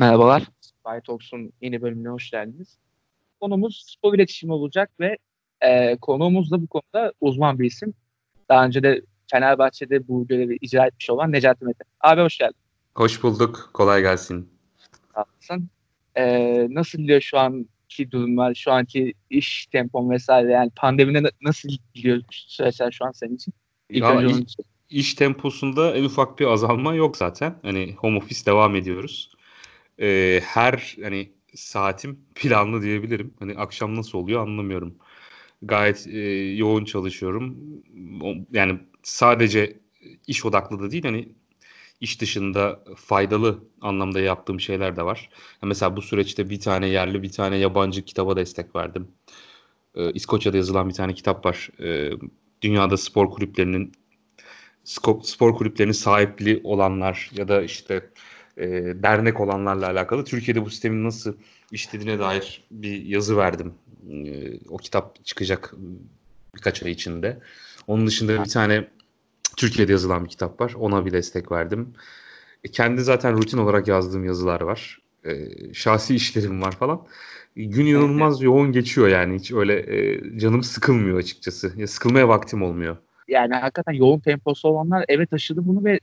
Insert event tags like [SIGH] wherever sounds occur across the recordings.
Merhabalar. Spy Talks'un yeni bölümüne hoş geldiniz. Konumuz spor iletişimi olacak ve e, konuğumuz da bu konuda uzman bir isim. Daha önce de Fenerbahçe'de bu görevi icra etmiş olan Necati Mete. Abi hoş geldin. Hoş bulduk. Kolay gelsin. Haklısın. E, nasıl gidiyor şu anki durumlar, şu anki iş tempon vesaire yani pandemide nasıl gidiyor süreçler şu an senin için? İlk ya, iş, iş temposunda en ufak bir azalma yok zaten. Hani home office devam ediyoruz e, her hani saatim planlı diyebilirim. Hani akşam nasıl oluyor anlamıyorum. Gayet e, yoğun çalışıyorum. Yani sadece iş odaklı da değil hani iş dışında faydalı anlamda yaptığım şeyler de var. mesela bu süreçte bir tane yerli bir tane yabancı kitaba destek verdim. Ee, İskoçya'da yazılan bir tane kitap var. Ee, dünyada spor kulüplerinin spor kulüplerinin sahipliği olanlar ya da işte e, dernek olanlarla alakalı. Türkiye'de bu sistemin nasıl işlediğine dair bir yazı verdim. E, o kitap çıkacak birkaç ay içinde. Onun dışında bir tane Türkiye'de yazılan bir kitap var. Ona bir destek verdim. E, kendi zaten rutin olarak yazdığım yazılar var. E, şahsi işlerim var falan. Gün inanılmaz yoğun geçiyor yani. Hiç öyle e, canım sıkılmıyor açıkçası. Ya, sıkılmaya vaktim olmuyor. Yani hakikaten yoğun temposu olanlar eve taşıdı bunu ve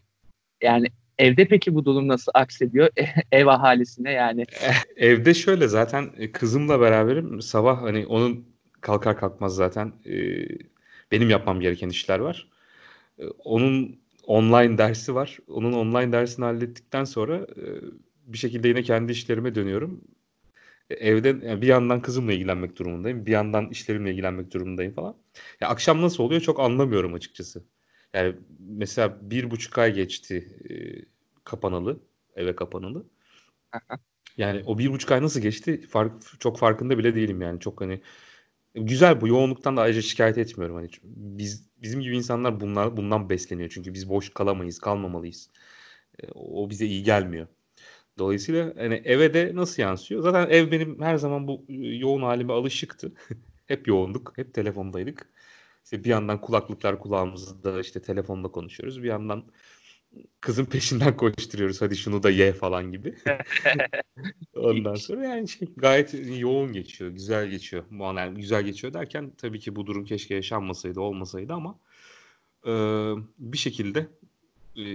yani Evde peki bu durum nasıl aksediyor ev ahalisine yani? Evde şöyle zaten e, kızımla beraberim. Sabah hani onun kalkar kalkmaz zaten e, benim yapmam gereken işler var. E, onun online dersi var. Onun online dersini hallettikten sonra bir şekilde yine kendi işlerime dönüyorum. Evde yani bir yandan kızımla ilgilenmek durumundayım. Bir yandan işlerimle ilgilenmek durumundayım falan. Ya akşam nasıl oluyor çok anlamıyorum açıkçası. Yani mesela bir buçuk ay geçti e, kapanalı, eve kapanalı. [LAUGHS] yani o bir buçuk ay nasıl geçti fark, çok farkında bile değilim yani. Çok hani güzel bu yoğunluktan da ayrıca şikayet etmiyorum. Hani biz bizim gibi insanlar bunlar bundan besleniyor. Çünkü biz boş kalamayız, kalmamalıyız. E, o bize iyi gelmiyor. Dolayısıyla hani eve de nasıl yansıyor? Zaten ev benim her zaman bu yoğun halime alışıktı. [LAUGHS] hep yoğunduk, hep telefondaydık. İşte bir yandan kulaklıklar kulağımızda işte telefonda konuşuyoruz. Bir yandan kızın peşinden [LAUGHS] koşturuyoruz. Hadi şunu da ye falan gibi. [LAUGHS] Ondan sonra yani şey gayet yoğun geçiyor, güzel geçiyor. Yani güzel geçiyor derken tabii ki bu durum keşke yaşanmasaydı, olmasaydı ama e, bir şekilde e,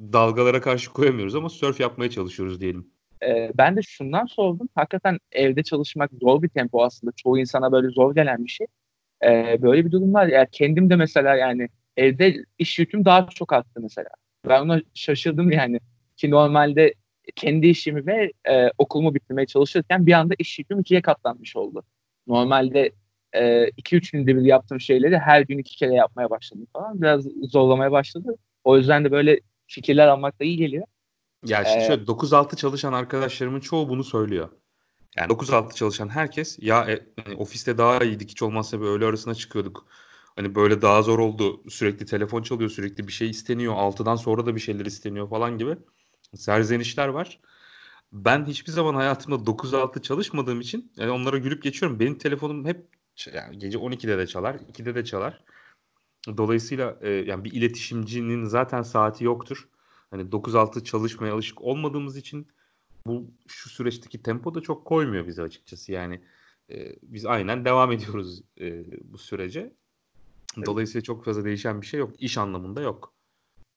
dalgalara karşı koyamıyoruz ama surf yapmaya çalışıyoruz diyelim. Ben de şundan sordum. Hakikaten evde çalışmak zor bir tempo aslında. Çoğu insana böyle zor gelen bir şey. E, böyle bir durum var. Yani kendim de mesela yani evde iş yüküm daha çok arttı mesela. Ben ona şaşırdım yani. Ki normalde kendi işimi ve e, okulumu bitirmeye çalışırken bir anda iş yüküm ikiye katlanmış oldu. Normalde 2-3 e, günde bir yaptığım şeyleri her gün iki kere yapmaya başladım falan. Biraz zorlamaya başladı. O yüzden de böyle fikirler almak da iyi geliyor. Ya şimdi ee, şöyle 9-6 çalışan arkadaşlarımın çoğu bunu söylüyor. Yani 9-6 çalışan herkes ya e, hani ofiste daha iyiydik hiç olmazsa bir öğle arasına çıkıyorduk. Hani böyle daha zor oldu. Sürekli telefon çalıyor, sürekli bir şey isteniyor. 6'dan sonra da bir şeyler isteniyor falan gibi. Serzenişler var. Ben hiçbir zaman hayatımda 9-6 çalışmadığım için yani onlara gülüp geçiyorum. Benim telefonum hep yani gece 12'de de çalar, 2'de de çalar. Dolayısıyla e, yani bir iletişimcinin zaten saati yoktur. Hani 9-6 çalışmaya alışık olmadığımız için bu şu süreçteki tempo da çok koymuyor bize açıkçası. Yani e, biz aynen devam ediyoruz e, bu sürece. Dolayısıyla çok fazla değişen bir şey yok. İş anlamında yok.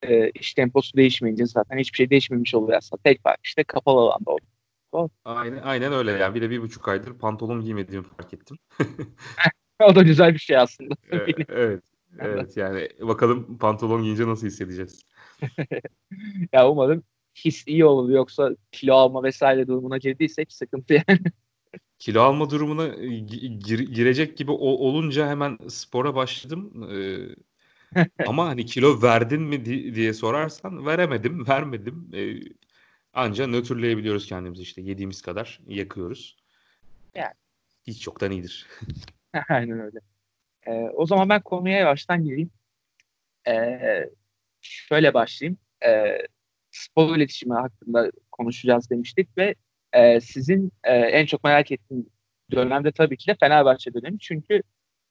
E, iş temposu değişmeyince zaten hiçbir şey değişmemiş oluyor aslında. Tek fark işte kapalı alanda oldu. Doğru. Aynen, aynen öyle yani. Bir de bir buçuk aydır pantolon giymediğimi fark ettim. [LAUGHS] o da güzel bir şey aslında. evet. Evet. Evet yani bakalım pantolon giyince nasıl hissedeceğiz. [LAUGHS] ya umarım his iyi olur yoksa kilo alma vesaire durumuna girdiysek sıkıntı yani. [LAUGHS] kilo alma durumuna e, gir, girecek gibi o, olunca hemen spora başladım. Ee, [LAUGHS] ama hani kilo verdin mi diye sorarsan veremedim, vermedim. Ee, anca nötrleyebiliyoruz kendimizi işte yediğimiz kadar yakıyoruz. Yani. Hiç çoktan iyidir. [LAUGHS] Aynen öyle. Ee, o zaman ben konuya yavaştan gireyim. Ee, şöyle başlayayım. Ee, spor iletişimi hakkında konuşacağız demiştik ve e, sizin e, en çok merak ettiğim dönemde tabii ki de Fenerbahçe dönemi. Çünkü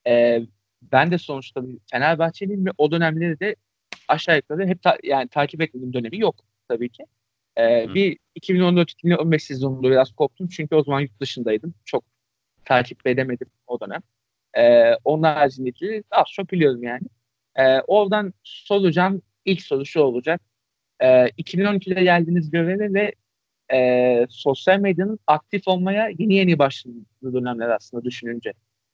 e, ben de sonuçta bir Fenerbahçeliyim ve o dönemleri de aşağı yukarı hep ta- yani takip ettiğim dönemi yok tabii ki. Ee, bir 2014-2015 sezonunda biraz koptum çünkü o zaman yurt dışındaydım. Çok takip edemedim o dönem. Ee, onun haricinde az çok biliyorum yani. Ee, oradan soracağım ilk soru şu olacak. Ee, 2012'de geldiğiniz göreve ve e, sosyal medyanın aktif olmaya yeni yeni başladığı dönemler aslında düşününce.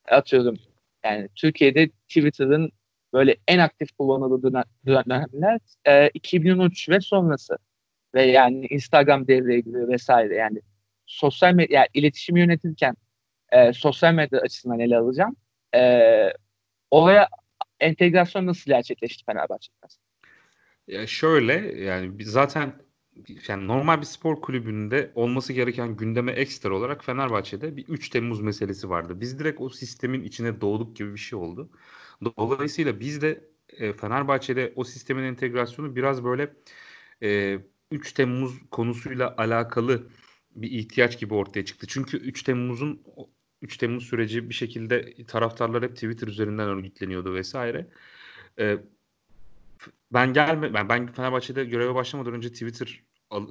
Atıyorum yani Türkiye'de Twitter'ın böyle en aktif kullanıldığı dönemler e, 2013 ve sonrası ve yani Instagram devreye giriyor vesaire yani sosyal medya yani iletişimi yönetirken e, sosyal medya açısından ele alacağım. E, oraya entegrasyon nasıl gerçekleşti Fenerbahçe'de? Ya şöyle yani zaten yani normal bir spor kulübünde olması gereken gündeme ekstra olarak Fenerbahçe'de bir 3 Temmuz meselesi vardı. Biz direkt o sistemin içine doğduk gibi bir şey oldu. Dolayısıyla biz de e, Fenerbahçe'de o sistemin entegrasyonu biraz böyle e, 3 Temmuz konusuyla alakalı bir ihtiyaç gibi ortaya çıktı. Çünkü 3 Temmuz'un 3 Temmuz süreci bir şekilde taraftarlar hep Twitter üzerinden örgütleniyordu vesaire. E, ben gelme ben, ben Fenerbahçe'de göreve başlamadan önce Twitter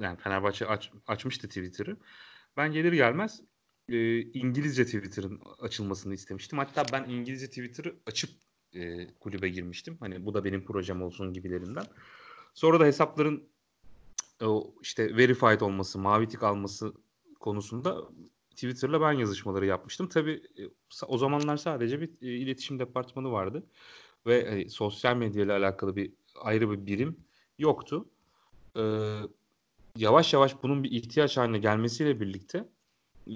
yani Fenerbahçe aç, açmıştı Twitter'ı. Ben gelir gelmez e, İngilizce Twitter'ın açılmasını istemiştim. Hatta ben İngilizce Twitter'ı açıp e, kulübe girmiştim. Hani bu da benim projem olsun gibilerinden. Sonra da hesapların o işte verified olması, mavi tik alması konusunda Twitter'la ben yazışmaları yapmıştım. Tabii e, o zamanlar sadece bir e, iletişim departmanı vardı ve e, sosyal medya ile alakalı bir ayrı bir birim yoktu. Ee, yavaş yavaş bunun bir ihtiyaç haline gelmesiyle birlikte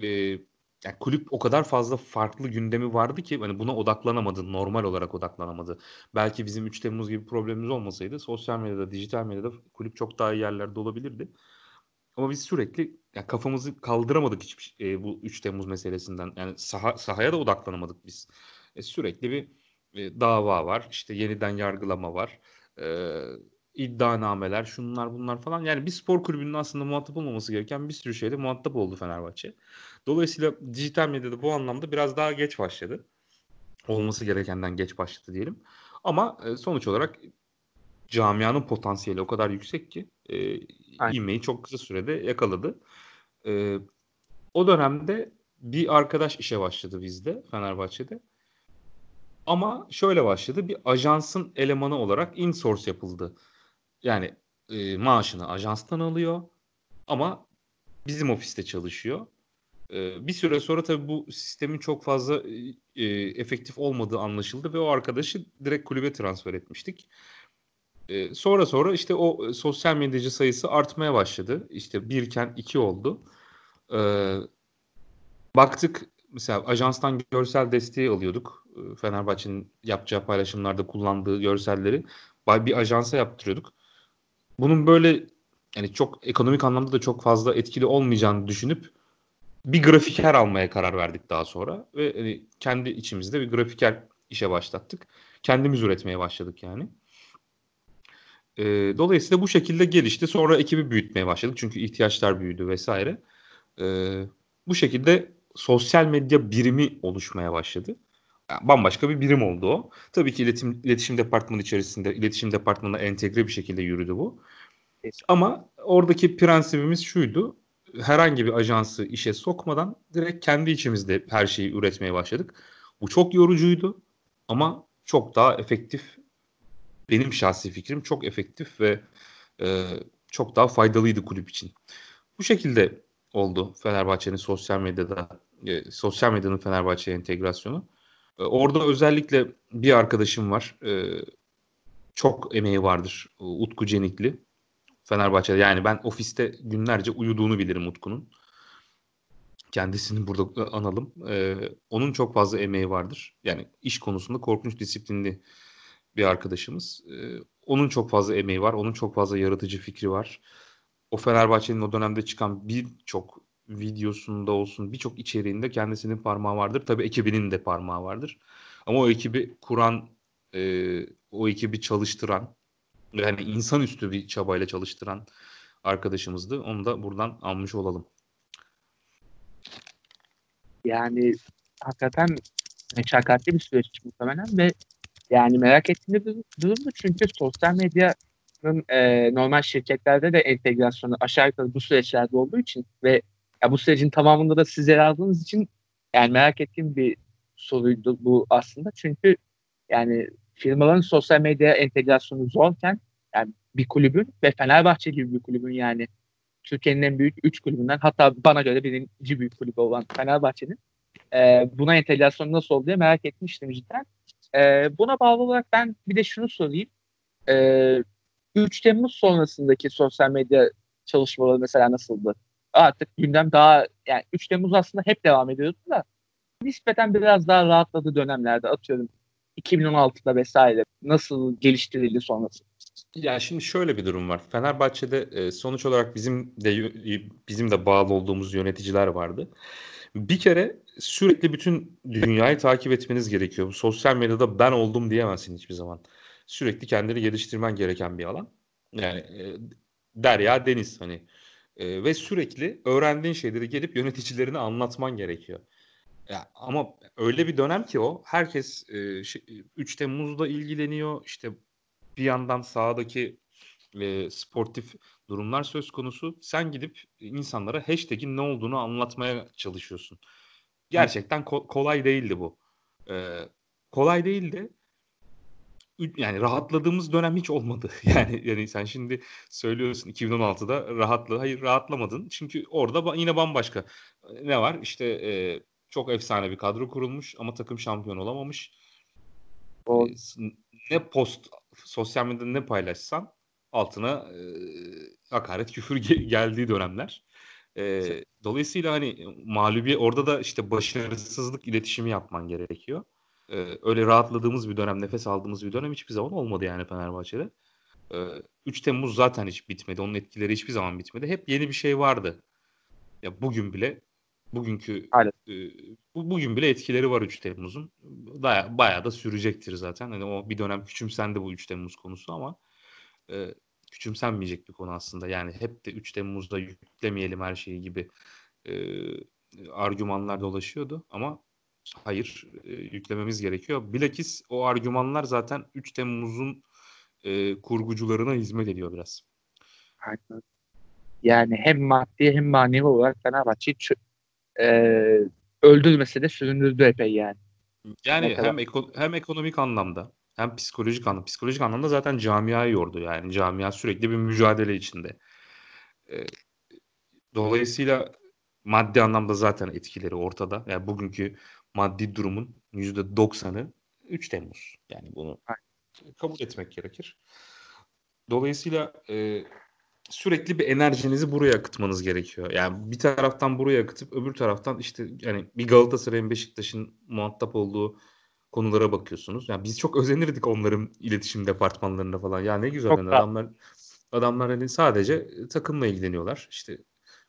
e, yani kulüp o kadar fazla farklı gündemi vardı ki hani buna odaklanamadı, normal olarak odaklanamadı. Belki bizim 3 Temmuz gibi problemimiz olmasaydı sosyal medyada, dijital medyada kulüp çok daha iyi yerlerde olabilirdi. Ama biz sürekli yani kafamızı kaldıramadık hiçbir e, bu 3 Temmuz meselesinden. Yani saha, sahaya da odaklanamadık biz. E, sürekli bir e, dava var, işte yeniden yargılama var e, iddianameler, şunlar bunlar falan. Yani bir spor kulübünün aslında muhatap olmaması gereken bir sürü şeyde muhatap oldu Fenerbahçe. Dolayısıyla dijital medyada bu anlamda biraz daha geç başladı. Olması gerekenden geç başladı diyelim. Ama e, sonuç olarak camianın potansiyeli o kadar yüksek ki e, ivmeyi çok kısa sürede yakaladı. E, o dönemde bir arkadaş işe başladı bizde Fenerbahçe'de. Ama şöyle başladı. Bir ajansın elemanı olarak insource yapıldı. Yani e, maaşını ajanstan alıyor ama bizim ofiste çalışıyor. E, bir süre sonra tabii bu sistemin çok fazla e, e, efektif olmadığı anlaşıldı ve o arkadaşı direkt kulübe transfer etmiştik. E, sonra sonra işte o sosyal medyacı sayısı artmaya başladı. İşte birken iki oldu. E, baktık mesela ajanstan görsel desteği alıyorduk. E, Fenerbahçe'nin yapacağı paylaşımlarda kullandığı görselleri bir ajansa yaptırıyorduk. Bunun böyle yani çok ekonomik anlamda da çok fazla etkili olmayacağını düşünüp bir grafiker almaya karar verdik daha sonra ve hani kendi içimizde bir grafiker işe başlattık. Kendimiz üretmeye başladık yani. E, dolayısıyla bu şekilde gelişti. Sonra ekibi büyütmeye başladık çünkü ihtiyaçlar büyüdü vesaire. E, bu şekilde sosyal medya birimi oluşmaya başladı. Yani bambaşka bir birim oldu o. Tabii ki iletişim, iletişim departmanı içerisinde, iletişim departmanına entegre bir şekilde yürüdü bu. Ama oradaki prensibimiz şuydu. Herhangi bir ajansı işe sokmadan direkt kendi içimizde her şeyi üretmeye başladık. Bu çok yorucuydu ama çok daha efektif. Benim şahsi fikrim çok efektif ve e, çok daha faydalıydı kulüp için. Bu şekilde oldu Fenerbahçe'nin sosyal medyada e, sosyal medyanın Fenerbahçe'ye entegrasyonu. E, orada özellikle bir arkadaşım var. E, çok emeği vardır. Utku Cenikli. Fenerbahçe'de yani ben ofiste günlerce uyuduğunu bilirim Utku'nun. Kendisini burada e, analım. E, onun çok fazla emeği vardır. Yani iş konusunda korkunç disiplinli bir arkadaşımız. E, onun çok fazla emeği var. Onun çok fazla yaratıcı fikri var. O Fenerbahçe'nin o dönemde çıkan birçok videosunda olsun birçok içeriğinde kendisinin parmağı vardır. Tabii ekibinin de parmağı vardır. Ama o ekibi kuran, e, o ekibi çalıştıran, yani insanüstü bir çabayla çalıştıran arkadaşımızdı. Onu da buradan almış olalım. Yani hakikaten meşakkatli bir süreç muhtemelen ve yani merak ettiğim bir çünkü sosyal medya e, normal şirketlerde de entegrasyonu aşağı yukarı bu süreçlerde olduğu için ve ya bu sürecin tamamında da siz yer aldığınız için yani merak ettiğim bir soruydu bu aslında. Çünkü yani firmaların sosyal medya entegrasyonu zorken yani bir kulübün ve Fenerbahçe gibi bir kulübün yani Türkiye'nin en büyük 3 kulübünden hatta bana göre birinci büyük kulübü olan Fenerbahçe'nin e, buna entegrasyon nasıl oldu diye merak etmiştim cidden. E, buna bağlı olarak ben bir de şunu sorayım. E, 3 Temmuz sonrasındaki sosyal medya çalışmaları mesela nasıldı? Artık gündem daha yani 3 Temmuz aslında hep devam ediyordu da nispeten biraz daha rahatladı dönemlerde atıyorum 2016'da vesaire nasıl geliştirildi sonrası? Ya şimdi şöyle bir durum var. Fenerbahçe'de e, sonuç olarak bizim de bizim de bağlı olduğumuz yöneticiler vardı. Bir kere sürekli bütün dünyayı takip etmeniz gerekiyor. Sosyal medyada ben oldum diyemezsin hiçbir zaman. Sürekli kendini geliştirmen gereken bir alan. Yani e, derya deniz hani e, ve sürekli öğrendiğin şeyleri gelip yöneticilerine anlatman gerekiyor. Ya, ama öyle bir dönem ki o herkes e, şey, 3 Temmuz'da ilgileniyor. İşte bir yandan sahadaki e, sportif durumlar söz konusu. Sen gidip insanlara hashtag'in ne olduğunu anlatmaya çalışıyorsun. Gerçekten ko- kolay değildi bu. E, kolay değildi. Yani rahatladığımız dönem hiç olmadı. [LAUGHS] Yani yani sen şimdi söylüyorsun 2016'da rahatlı. Hayır rahatlamadın. Çünkü orada yine bambaşka. Ne var? İşte e, çok efsane bir kadro kurulmuş ama takım şampiyon olamamış. O... Ne post sosyal medyada ne paylaşsan altına e, hakaret küfür ge- geldiği dönemler. E, dolayısıyla hani mağlubi orada da işte başarısızlık iletişimi yapman gerekiyor. E, öyle rahatladığımız bir dönem, nefes aldığımız bir dönem hiçbir zaman olmadı yani Fenerbahçe'de. E, 3 Temmuz zaten hiç bitmedi. Onun etkileri hiçbir zaman bitmedi. Hep yeni bir şey vardı. Ya bugün bile bugünkü e, bu, bugün bile etkileri var 3 Temmuz'un. Baya, bayağı da sürecektir zaten. Hani o bir dönem küçümsendi bu 3 Temmuz konusu ama e, küçümsenmeyecek bir konu aslında. Yani hep de 3 Temmuz'da yüklemeyelim her şeyi gibi e, argümanlar dolaşıyordu ama hayır e, yüklememiz gerekiyor. Bilakis o argümanlar zaten 3 Temmuz'un e, kurgucularına hizmet ediyor biraz. Aynen. Yani hem maddi hem manevi olarak Fenerbahçe'yi e, öldürmese de süründürdü epey yani. Yani hem eko, hem ekonomik anlamda hem psikolojik anlamda. Psikolojik anlamda zaten camiayı yordu yani. Camia sürekli bir mücadele içinde. E, dolayısıyla maddi anlamda zaten etkileri ortada. Yani bugünkü maddi durumun %90'ı 3 Temmuz. Yani bunu kabul etmek gerekir. Dolayısıyla e, sürekli bir enerjinizi buraya akıtmanız gerekiyor. Yani bir taraftan buraya akıtıp öbür taraftan işte yani bir Galatasaray'ın Beşiktaş'ın muhatap olduğu konulara bakıyorsunuz. Yani biz çok özenirdik onların iletişim departmanlarında falan. Ya ne güzel yani adamlar adamlar hani sadece takımla ilgileniyorlar. İşte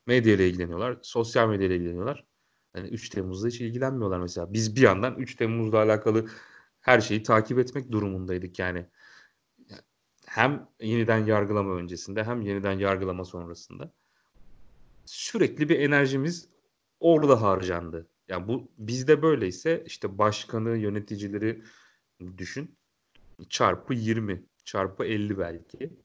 medya ile ilgileniyorlar, sosyal medya ile ilgileniyorlar. Hani 3 Temmuz'da hiç ilgilenmiyorlar mesela. Biz bir yandan 3 Temmuz'la alakalı her şeyi takip etmek durumundaydık yani hem yeniden yargılama öncesinde hem yeniden yargılama sonrasında sürekli bir enerjimiz orada harcandı. Yani bu bizde böyleyse işte başkanı, yöneticileri düşün. Çarpı 20, çarpı 50 belki.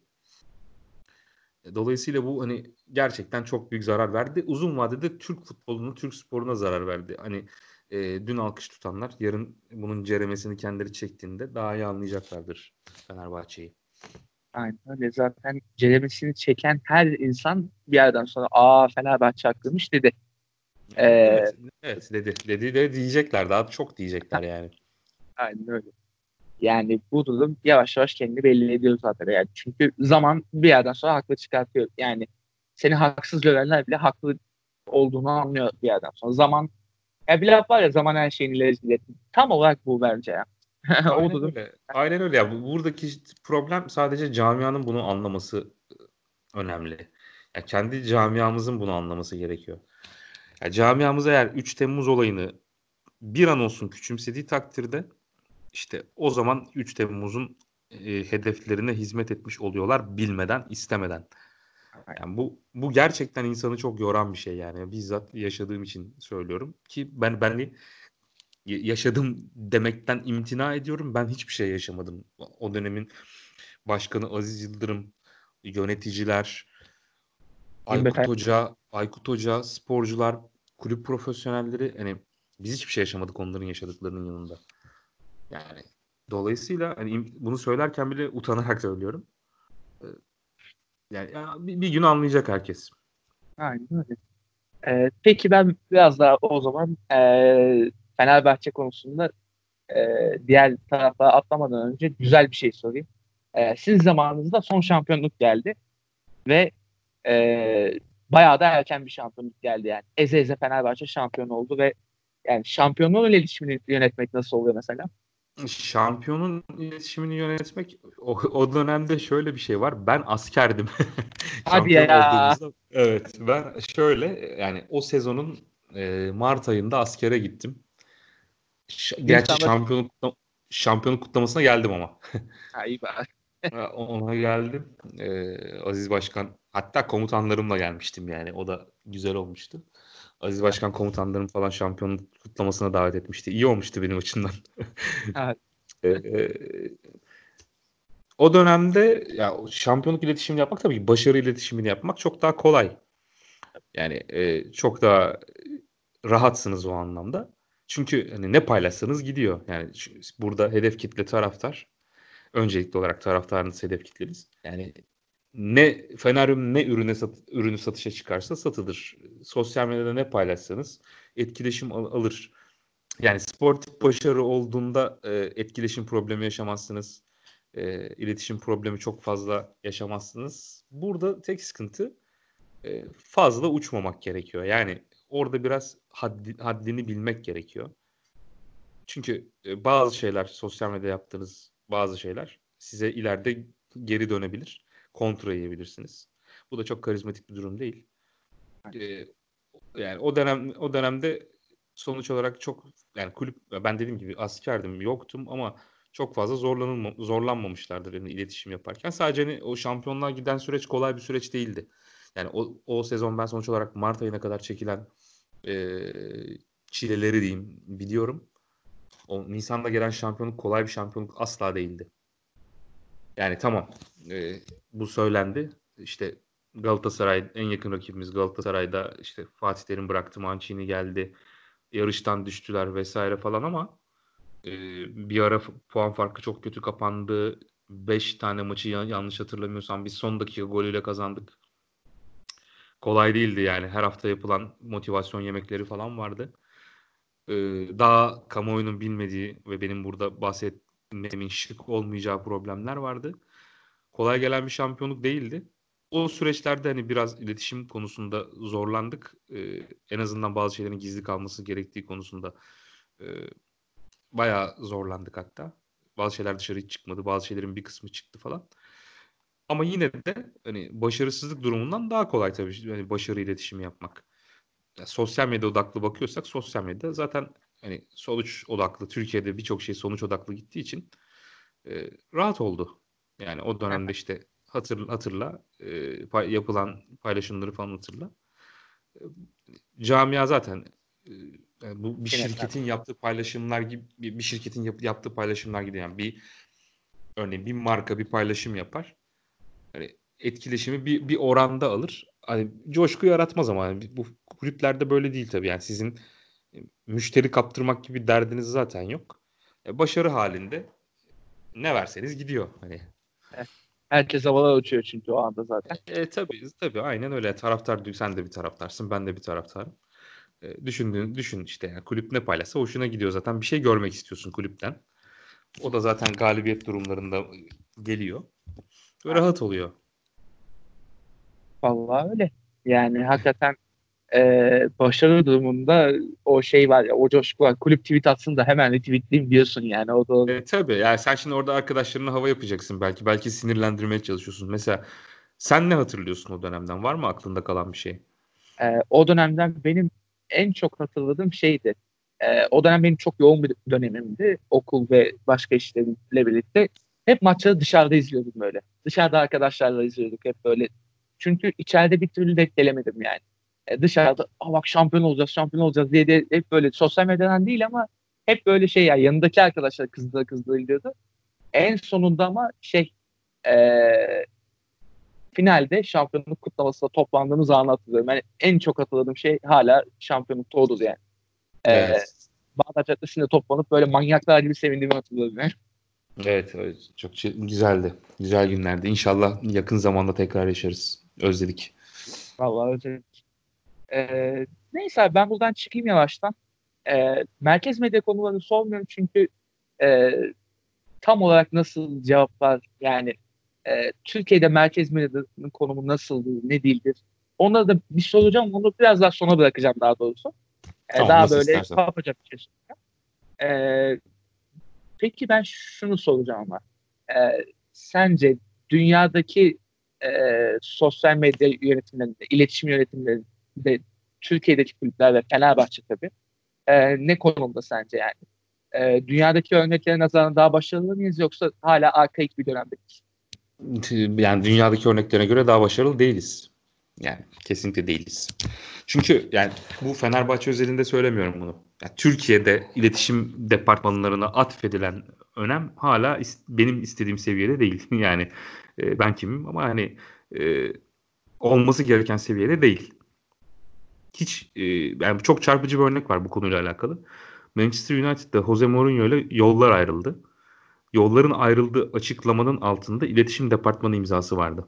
Dolayısıyla bu hani gerçekten çok büyük zarar verdi. Uzun vadede Türk futboluna, Türk sporuna zarar verdi. Hani e, dün alkış tutanlar yarın bunun ceremesini kendileri çektiğinde daha iyi anlayacaklardır Fenerbahçe'yi. Aynen öyle. Zaten ceremesini çeken her insan bir yerden sonra aa Fenerbahçe haklıymış dedi. Ee, evet, evet dedi. Dedi de diyecekler. Daha çok diyecekler yani. [LAUGHS] Aynen öyle. Yani bu durum yavaş yavaş kendini belli ediyor zaten. Yani çünkü zaman bir yerden sonra haklı çıkartıyor. Yani seni haksız görenler bile haklı olduğunu anlıyor bir yerden sonra. Zaman ya bir laf var ya zaman her şeyin ileri Tam olarak bu bence ya. [LAUGHS] Aynen öyle. Aynen öyle ya. Buradaki problem sadece camianın bunu anlaması önemli. Ya kendi camiamızın bunu anlaması gerekiyor. Ya camiamız eğer 3 Temmuz olayını bir an olsun küçümsediği takdirde işte o zaman 3 Temmuz'un e, hedeflerine hizmet etmiş oluyorlar bilmeden, istemeden. Yani bu bu gerçekten insanı çok yoran bir şey yani. Bizzat yaşadığım için söylüyorum ki ben ben yaşadım demekten imtina ediyorum. Ben hiçbir şey yaşamadım. O dönemin başkanı Aziz Yıldırım yöneticiler, Aykut Hoca, Aykut Hoca, sporcular, kulüp profesyonelleri hani biz hiçbir şey yaşamadık onların yaşadıklarının yanında. Yani dolayısıyla hani bunu söylerken bile utanarak söylüyorum. Ee, yani ya, bir, bir gün anlayacak herkes. Aynen öyle. Ee, peki ben biraz daha o zaman e, Fenerbahçe konusunda e, diğer tarafa atlamadan önce güzel bir şey sorayım. E, sizin zamanınızda son şampiyonluk geldi ve e, bayağı da erken bir şampiyonluk geldi yani. Eze eze Fenerbahçe şampiyon oldu ve yani şampiyonluğun iletişimini yönetmek nasıl oluyor mesela? Şampiyonun iletişimini yönetmek o, o dönemde şöyle bir şey var. Ben askerdim. [LAUGHS] Hadi ya. Evet ben şöyle yani o sezonun e, Mart ayında askere gittim. Ş- gerçi şampiyonluk şampiyonluk kutlamasına geldim ama. ha iyi bari. [LAUGHS] Ona geldim. Ee, Aziz Başkan hatta komutanlarımla gelmiştim yani. O da güzel olmuştu. Aziz Başkan komutanlarım falan şampiyonluk kutlamasına davet etmişti. İyi olmuştu benim açımdan. [LAUGHS] evet. ee, e, o dönemde ya şampiyonluk iletişimini yapmak tabii ki başarı iletişimini yapmak çok daha kolay. Yani e, çok daha rahatsınız o anlamda. Çünkü hani ne paylaşsanız gidiyor. Yani burada hedef kitle taraftar. Öncelikli olarak taraftarınız hedef kitleniz. Yani ne Feneryum ne ürüne sat, ürünü satışa çıkarsa satılır. Sosyal medyada ne paylaşsanız etkileşim al, alır. Yani sportif başarı olduğunda e, etkileşim problemi yaşamazsınız. E, iletişim problemi çok fazla yaşamazsınız. Burada tek sıkıntı e, fazla uçmamak gerekiyor. Yani orada biraz haddi, haddini bilmek gerekiyor. Çünkü e, bazı şeyler sosyal medyada yaptığınız bazı şeyler size ileride geri dönebilir. Kontra yiyebilirsiniz. Bu da çok karizmatik bir durum değil. Ee, yani o dönem o dönemde sonuç olarak çok yani kulüp ben dediğim gibi askerdim yoktum ama çok fazla zorlanılma, zorlanmamışlardır yani iletişim yaparken. Sadece hani o şampiyonluğa giden süreç kolay bir süreç değildi. Yani o, o sezon ben sonuç olarak Mart ayına kadar çekilen e, çileleri diyeyim biliyorum. O Nisan'da gelen şampiyonluk kolay bir şampiyonluk asla değildi. Yani tamam e, bu söylendi. İşte Galatasaray en yakın rakibimiz Galatasaray'da işte Fatih Terim bıraktı Mancini geldi. Yarıştan düştüler vesaire falan ama e, bir ara puan farkı çok kötü kapandı. 5 tane maçı yanlış hatırlamıyorsam biz son dakika golüyle kazandık. Kolay değildi yani. Her hafta yapılan motivasyon yemekleri falan vardı. Ee, daha kamuoyunun bilmediği ve benim burada bahsetmemin şık olmayacağı problemler vardı kolay gelen bir şampiyonluk değildi. O süreçlerde hani biraz iletişim konusunda zorlandık. Ee, en azından bazı şeylerin gizli kalması gerektiği konusunda e, bayağı zorlandık hatta. Bazı şeyler dışarı hiç çıkmadı. Bazı şeylerin bir kısmı çıktı falan. Ama yine de hani başarısızlık durumundan daha kolay tabii hani başarı iletişimi yapmak. Yani sosyal medya odaklı bakıyorsak sosyal medya zaten hani sonuç odaklı Türkiye'de birçok şey sonuç odaklı gittiği için e, rahat oldu. Yani o dönemde işte hatır, hatırla e, pay, yapılan paylaşımları falan hatırla. E, camia zaten e, yani bu bir şirketin yaptığı paylaşımlar gibi bir, şirketin yap, yaptığı paylaşımlar gibi yani bir örneğin bir marka bir paylaşım yapar. Hani etkileşimi bir bir oranda alır. Hani coşku yaratmaz ama yani bu kulüplerde böyle değil tabii. Yani sizin müşteri kaptırmak gibi derdiniz zaten yok. E, başarı halinde ne verseniz gidiyor. Hani Herkes havalara uçuyor çünkü o anda zaten. E, tabii tabii aynen öyle. Taraftar sen de bir taraftarsın, ben de bir taraftarım. E, düşündüğün düşün işte yani kulüp ne paylaşsa hoşuna gidiyor zaten. Bir şey görmek istiyorsun kulüpten. O da zaten galibiyet durumlarında geliyor. Ve rahat oluyor. Vallahi öyle. Yani hakikaten e, başarı durumunda o şey var ya o coşku var. Kulüp tweet atsın da hemen retweetleyeyim diyorsun yani. O da... E, tabii yani sen şimdi orada arkadaşlarına hava yapacaksın belki. Belki sinirlendirmeye çalışıyorsun. Mesela sen ne hatırlıyorsun o dönemden? Var mı aklında kalan bir şey? E, o dönemden benim en çok hatırladığım şeydi. E, o dönem benim çok yoğun bir dönemimdi. Okul ve başka işlerimle birlikte. Hep maçları dışarıda izliyordum böyle. Dışarıda arkadaşlarla izliyorduk hep böyle. Çünkü içeride bir türlü denk gelemedim yani dışarıda Aa bak şampiyon olacağız şampiyon olacağız diye de hep böyle sosyal medyadan değil ama hep böyle şey ya yanındaki arkadaşlar kızdığı kızdığı diyordu. En sonunda ama şey e, finalde şampiyonluk kutlamasında toplandığımız anı hatırlıyorum. Yani en çok hatırladığım şey hala şampiyonlukta odur yani. Ee, evet. Bağdat Caddesi'nde toplanıp böyle manyaklar gibi sevindiğimi hatırlıyorum yani. Evet, evet çok güzeldi. Güzel günlerdi. İnşallah yakın zamanda tekrar yaşarız. Özledik. Vallahi özledik. Ee, neyse ben buradan çıkayım yavaştan. Ee, merkez medya konularını sormuyorum çünkü e, tam olarak nasıl cevaplar yani e, Türkiye'de merkez medyanın konumu nasıldır, ne değildir? Onları da bir soracağım. Onu biraz daha sona bırakacağım daha doğrusu. E, tamam, daha böyle yapacak bir şey soracağım. E, peki ben şunu soracağım ama. E, sence dünyadaki e, sosyal medya yönetimlerinde, iletişim yönetimlerinde Türkiye'deki kulüpler ve Fenerbahçe tabii e, ne konumda sence yani? E, dünyadaki örneklere nazaran daha başarılı mıyız yoksa hala arkaik bir dönemdeyiz? Yani dünyadaki örneklerine göre daha başarılı değiliz. Yani kesinlikle değiliz. Çünkü yani bu Fenerbahçe özelinde söylemiyorum bunu. Yani Türkiye'de iletişim departmanlarına atfedilen önem hala is- benim istediğim seviyede değil. [LAUGHS] Yani e, ben kimim ama hani e, olması gereken seviyede değil. Hiç e, yani çok çarpıcı bir örnek var bu konuyla alakalı. Manchester United'da Jose Mourinho ile yollar ayrıldı. Yolların ayrıldığı açıklamanın altında iletişim departmanı imzası vardı.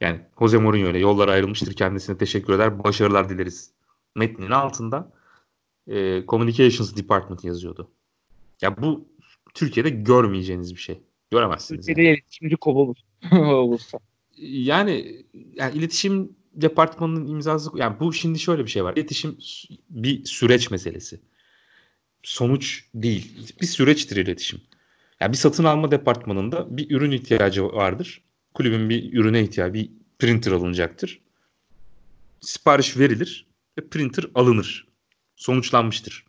Yani Jose Mourinho ile yollar ayrılmıştır kendisine teşekkür eder başarılar dileriz. Metnin altında e, Communications Department yazıyordu. Ya bu Türkiye'de görmeyeceğiniz bir şey. Göremezsiniz. Türkiye'de yani. iletişimci kovulur. [LAUGHS] olursa. Yani, yani iletişim departmanının imzası yani bu şimdi şöyle bir şey var. İletişim bir süreç meselesi. Sonuç değil. Bir süreçtir iletişim. Yani bir satın alma departmanında bir ürün ihtiyacı vardır. Kulübün bir ürüne ihtiyacı, bir printer alınacaktır. Sipariş verilir ve printer alınır. Sonuçlanmıştır.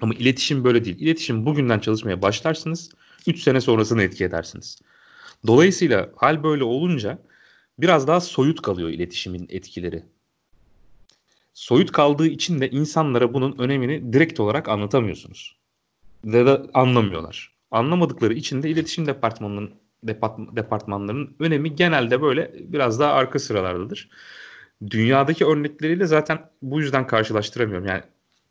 Ama iletişim böyle değil. İletişim bugünden çalışmaya başlarsınız. 3 sene sonrasını etki edersiniz. Dolayısıyla hal böyle olunca biraz daha soyut kalıyor iletişimin etkileri. Soyut kaldığı için de insanlara bunun önemini direkt olarak anlatamıyorsunuz. Ya da anlamıyorlar. Anlamadıkları için de iletişim departmanının depart, departmanlarının önemi genelde böyle biraz daha arka sıralardadır. Dünyadaki örnekleriyle zaten bu yüzden karşılaştıramıyorum. Yani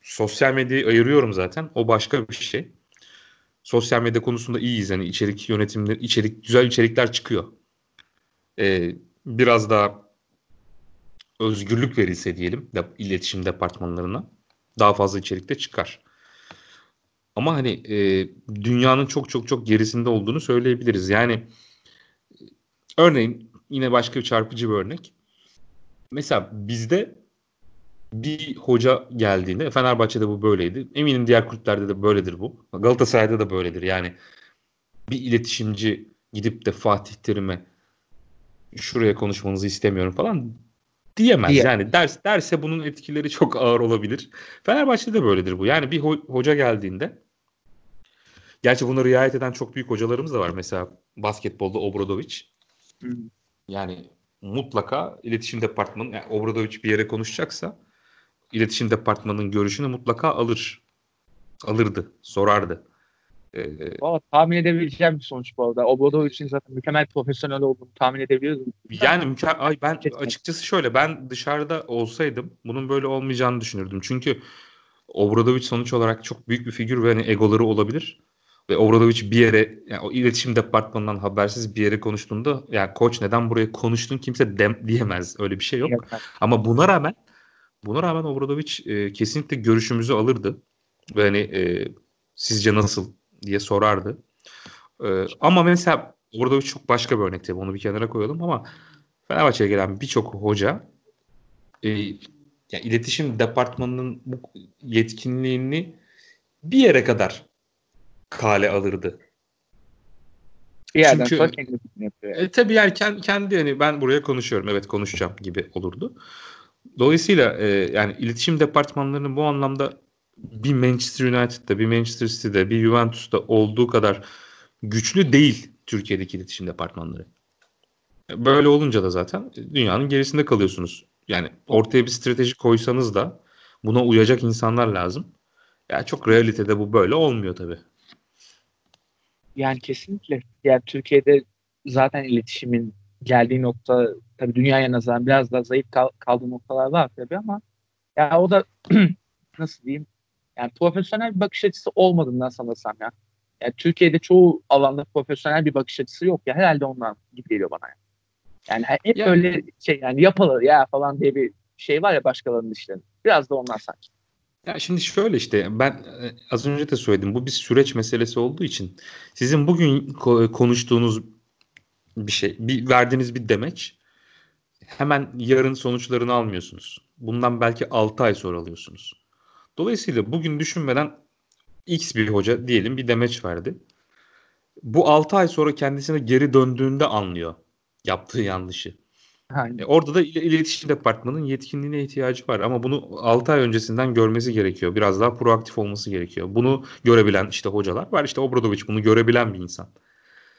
sosyal medyayı ayırıyorum zaten. O başka bir şey. Sosyal medya konusunda iyiyiz. Yani içerik yönetimleri, içerik, güzel içerikler çıkıyor. Ee, biraz daha özgürlük verilse diyelim de, iletişim departmanlarına daha fazla içerikte çıkar. Ama hani e, dünyanın çok çok çok gerisinde olduğunu söyleyebiliriz. Yani örneğin yine başka bir çarpıcı bir örnek. Mesela bizde bir hoca geldiğinde Fenerbahçe'de bu böyleydi. Eminim diğer kulüplerde de böyledir bu. Galatasaray'da da böyledir. Yani bir iletişimci gidip de Fatih Terim'e şuraya konuşmanızı istemiyorum falan diyemez. Diye. Yani ders derse bunun etkileri çok ağır olabilir. Fenerbahçe'de böyledir bu. Yani bir ho- hoca geldiğinde Gerçi buna riayet eden çok büyük hocalarımız da var. Mesela basketbolda Obradovic. Yani mutlaka iletişim departmanı, yani Obradovic bir yere konuşacaksa iletişim departmanının görüşünü mutlaka alır. Alırdı, sorardı. Ee, Valla tahmin edebileceğim bir sonuç bu arada. Obradovic'in zaten mükemmel profesyonel olduğunu tahmin edebiliyoruz. Yani mükemmel, ay ben açıkçası şöyle ben dışarıda olsaydım bunun böyle olmayacağını düşünürdüm. Çünkü Obradovic sonuç olarak çok büyük bir figür ve hani egoları olabilir. Ve Obradovic bir yere yani o iletişim departmanından habersiz bir yere konuştuğunda yani koç neden buraya konuştun kimse dem diyemez. Öyle bir şey yok. yok. Ama buna rağmen buna rağmen Obradovic e, kesinlikle görüşümüzü alırdı. Ve hani e, sizce nasıl diye sorardı. E, ama mesela Obradovic çok başka bir örnek tabii. Onu bir kenara koyalım ama Fenerbahçe'ye gelen birçok hoca e, yani iletişim departmanının bu yetkinliğini bir yere kadar kale alırdı. Bir yerden Çünkü, sonra kendini yapıyor. E, tabii yani kendi, kendi yani ben buraya konuşuyorum evet konuşacağım gibi olurdu. Dolayısıyla e, yani iletişim departmanlarının bu anlamda bir Manchester United'da, bir Manchester City'de, bir Juventus'ta olduğu kadar güçlü değil Türkiye'deki iletişim departmanları. Böyle olunca da zaten dünyanın gerisinde kalıyorsunuz. Yani ortaya bir strateji koysanız da buna uyacak insanlar lazım. Yani çok realitede bu böyle olmuyor tabii. Yani kesinlikle. Yani Türkiye'de zaten iletişimin geldiği nokta tabii dünyaya nazaran biraz daha zayıf kal- kaldığı noktalar var tabii ama ya o da [CLEARS THROAT] nasıl diyeyim yani profesyonel bir bakış açısı olmadığından sanırsam ya. Yani Türkiye'de çoğu alanda profesyonel bir bakış açısı yok ya. Herhalde ondan gibi geliyor bana. Yani, yani hep yani, böyle şey yani yapılır ya falan diye bir şey var ya başkalarının işlerinde. Biraz da onlar sanki. Ya şimdi şöyle işte ben e, az önce de söyledim bu bir süreç meselesi olduğu için sizin bugün konuştuğunuz bir şey, bir verdiğiniz bir demeç hemen yarın sonuçlarını almıyorsunuz. Bundan belki 6 ay sonra alıyorsunuz. Dolayısıyla bugün düşünmeden X bir hoca diyelim bir demeç verdi. Bu 6 ay sonra kendisine geri döndüğünde anlıyor yaptığı yanlışı. E orada da iletişim departmanının yetkinliğine ihtiyacı var ama bunu 6 ay öncesinden görmesi gerekiyor. Biraz daha proaktif olması gerekiyor. Bunu görebilen işte hocalar var. İşte Obradovic bunu görebilen bir insan.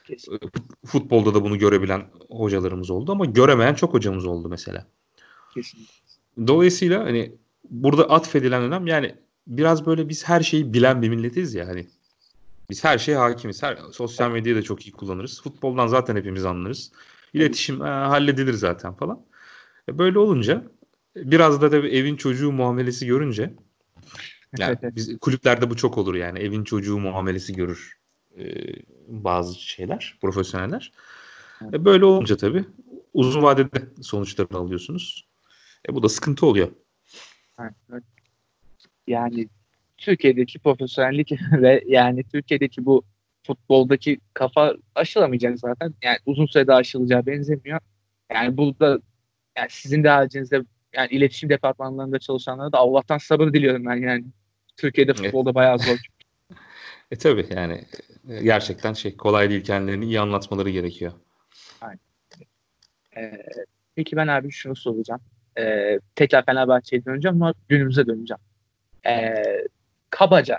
Kesinlikle. Futbolda da bunu görebilen hocalarımız oldu ama göremeyen çok hocamız oldu mesela. Kesinlikle. Dolayısıyla hani burada atfedilen önem yani biraz böyle biz her şeyi bilen bir milletiz ya hani biz her şeye hakimiz. Her, sosyal medyayı da çok iyi kullanırız. Futboldan zaten hepimiz anlarız. İletişim e, halledilir zaten falan. E, böyle olunca biraz da tabii evin çocuğu muamelesi görünce yani [LAUGHS] biz kulüplerde bu çok olur yani evin çocuğu muamelesi görür e, bazı şeyler, profesyoneller. E, böyle olunca tabii uzun vadede sonuçlarını alıyorsunuz. E, bu da sıkıntı oluyor. Yani Türkiye'deki profesyonellik [LAUGHS] ve yani Türkiye'deki bu futboldaki kafa aşılamayacak zaten. Yani uzun sürede aşılacağı benzemiyor. Yani burada yani sizin de haricinizde yani iletişim departmanlarında çalışanlara da Allah'tan sabır diliyorum ben yani. Türkiye'de futbolda evet. bayağı zor. [LAUGHS] e tabi yani gerçekten şey kolay değil kendilerini iyi anlatmaları gerekiyor. Aynen. Ee, peki ben abi şunu soracağım. Ee, tekrar Fenerbahçe'ye döneceğim ama günümüze döneceğim. Ee, kabaca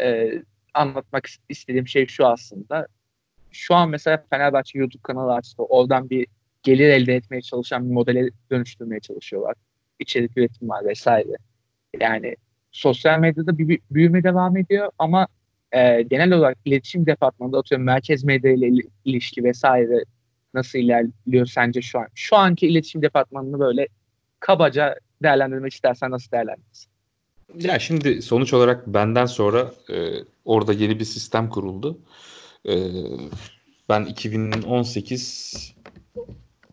e, anlatmak istediğim şey şu aslında. Şu an mesela Fenerbahçe YouTube kanalı açtı. Oradan bir gelir elde etmeye çalışan bir modele dönüştürmeye çalışıyorlar. İçerik üretim var vesaire. Yani sosyal medyada bir büyüme devam ediyor ama e, genel olarak iletişim departmanında atıyorum merkez medya ile ilişki vesaire nasıl ilerliyor sence şu an? Şu anki iletişim departmanını böyle kabaca değerlendirmek istersen nasıl değerlendirirsin? Ya şimdi sonuç olarak benden sonra e, orada yeni bir sistem kuruldu. E, ben 2018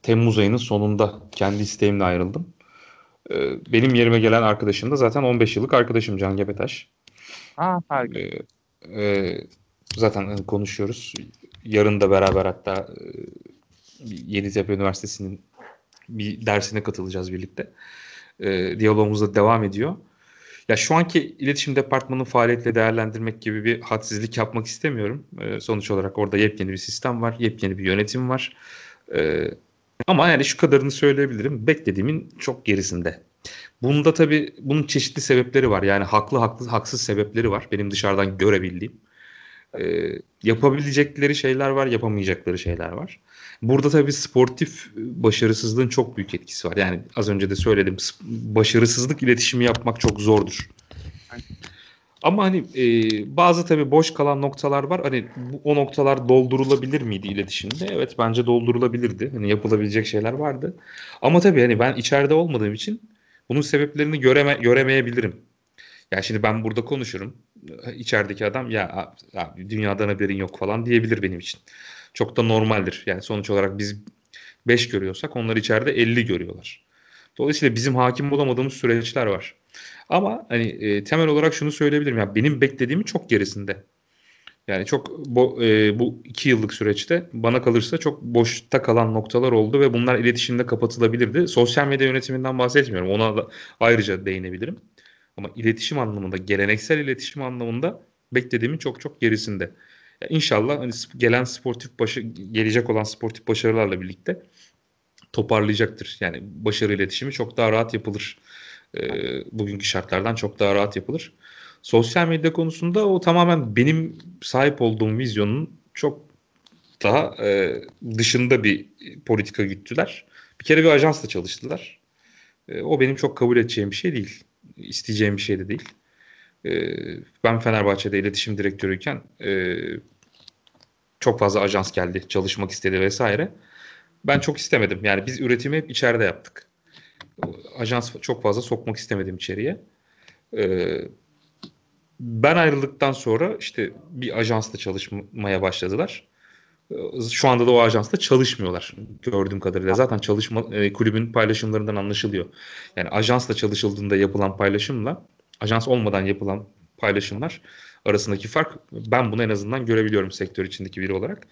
Temmuz ayının sonunda kendi isteğimle ayrıldım. E, benim yerime gelen arkadaşım da zaten 15 yıllık arkadaşım Can Gebetaş. Aa, harika. E, e, zaten konuşuyoruz. Yarın da beraber hatta e, Yeditepe Üniversitesi'nin bir dersine katılacağız birlikte. E, diyalogumuz da devam ediyor. Ya şu anki iletişim departmanının faaliyetle değerlendirmek gibi bir hadsizlik yapmak istemiyorum. E, sonuç olarak orada yepyeni bir sistem var, yepyeni bir yönetim var. E, ama yani şu kadarını söyleyebilirim. Beklediğimin çok gerisinde. Bunda tabii bunun çeşitli sebepleri var. Yani haklı haklı haksız sebepleri var. Benim dışarıdan görebildiğim. E, yapabilecekleri şeyler var, yapamayacakları şeyler var. Burada tabii sportif başarısızlığın çok büyük etkisi var. Yani az önce de söyledim. Başarısızlık iletişimi yapmak çok zordur. Ama hani e, bazı tabii boş kalan noktalar var. Hani bu, o noktalar doldurulabilir miydi iletişimde? Evet bence doldurulabilirdi. Hani yapılabilecek şeyler vardı. Ama tabii hani ben içeride olmadığım için bunun sebeplerini göreme, göremeyebilirim. Yani şimdi ben burada konuşurum. İçerideki adam ya abi, dünyadan haberin yok falan diyebilir benim için. Çok da normaldir. Yani sonuç olarak biz 5 görüyorsak onlar içeride 50 görüyorlar. Dolayısıyla bizim hakim olamadığımız süreçler var. Ama hani e, temel olarak şunu söyleyebilirim. Yani benim beklediğimi çok gerisinde. Yani çok bu, e, bu iki yıllık süreçte bana kalırsa çok boşta kalan noktalar oldu ve bunlar iletişimde kapatılabilirdi. Sosyal medya yönetiminden bahsetmiyorum. Ona da ayrıca değinebilirim. Ama iletişim anlamında, geleneksel iletişim anlamında beklediğimin çok çok gerisinde. Yani inşallah hani gelen sportif başı gelecek olan sportif başarılarla birlikte toparlayacaktır. Yani başarı iletişimi çok daha rahat yapılır. E, bugünkü şartlardan çok daha rahat yapılır. Sosyal medya konusunda o tamamen benim sahip olduğum vizyonun çok daha e, dışında bir politika güttüler. Bir kere bir ajansla çalıştılar. E, o benim çok kabul edeceğim bir şey değil. İsteyeceğim bir şey de değil. E, ben Fenerbahçe'de iletişim direktörüyken e, çok fazla ajans geldi, çalışmak istedi vesaire. Ben çok istemedim. Yani biz üretimi hep içeride yaptık. Ajans çok fazla sokmak istemedim içeriye. Ee, ben ayrıldıktan sonra işte bir ajansla çalışmaya başladılar. Şu anda da o ajansla çalışmıyorlar gördüğüm kadarıyla. Zaten çalışma e, kulübün paylaşımlarından anlaşılıyor. Yani ajansla çalışıldığında yapılan paylaşımla ajans olmadan yapılan paylaşımlar arasındaki fark ben bunu en azından görebiliyorum sektör içindeki biri olarak.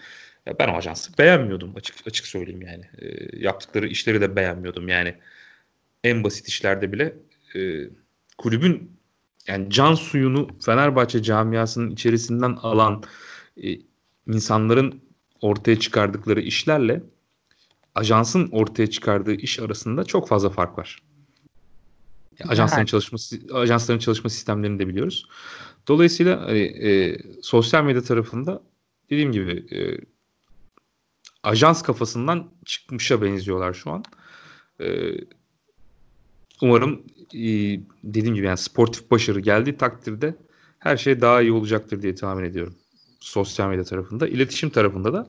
Ben o ajansı beğenmiyordum açık açık söyleyeyim yani. E, yaptıkları işleri de beğenmiyordum yani. En basit işlerde bile e, kulübün yani can suyunu Fenerbahçe camiasının içerisinden alan insanların ortaya çıkardıkları işlerle ajansın ortaya çıkardığı iş arasında çok fazla fark var. Ajansların çalışması ajansların çalışma sistemlerini de biliyoruz. Dolayısıyla hani, e, sosyal medya tarafında dediğim gibi e, ajans kafasından çıkmışa benziyorlar şu an. E, umarım e, dediğim gibi yani sportif başarı geldiği takdirde her şey daha iyi olacaktır diye tahmin ediyorum. Sosyal medya tarafında. iletişim tarafında da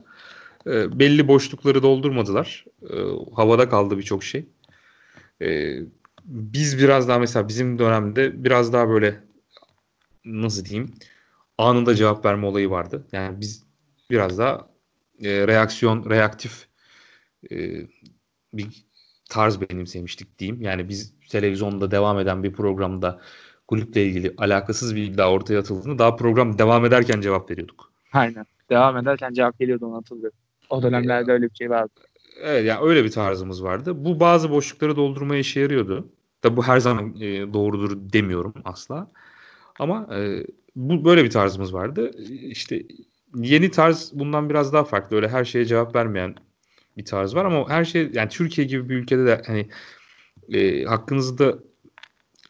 e, belli boşlukları doldurmadılar. E, havada kaldı birçok şey. E, biz biraz daha mesela bizim dönemde biraz daha böyle nasıl diyeyim anında cevap verme olayı vardı. Yani biz biraz daha e, reaksiyon, reaktif e, bir tarz benimsemiştik diyeyim. Yani biz televizyonda devam eden bir programda kulüple ilgili alakasız bir iddia ortaya atıldığında daha program devam ederken cevap veriyorduk. Aynen. Devam ederken cevap geliyordu hatırlıyorum. O dönemlerde öyle bir şey vardı. Evet yani öyle bir tarzımız vardı. Bu bazı boşlukları doldurmaya işe yarıyordu. Tabi bu her zaman e, doğrudur demiyorum asla. Ama e, bu böyle bir tarzımız vardı. İşte yeni tarz bundan biraz daha farklı. Öyle her şeye cevap vermeyen bir tarz var ama her şey yani Türkiye gibi bir ülkede de hani e, hakkınızda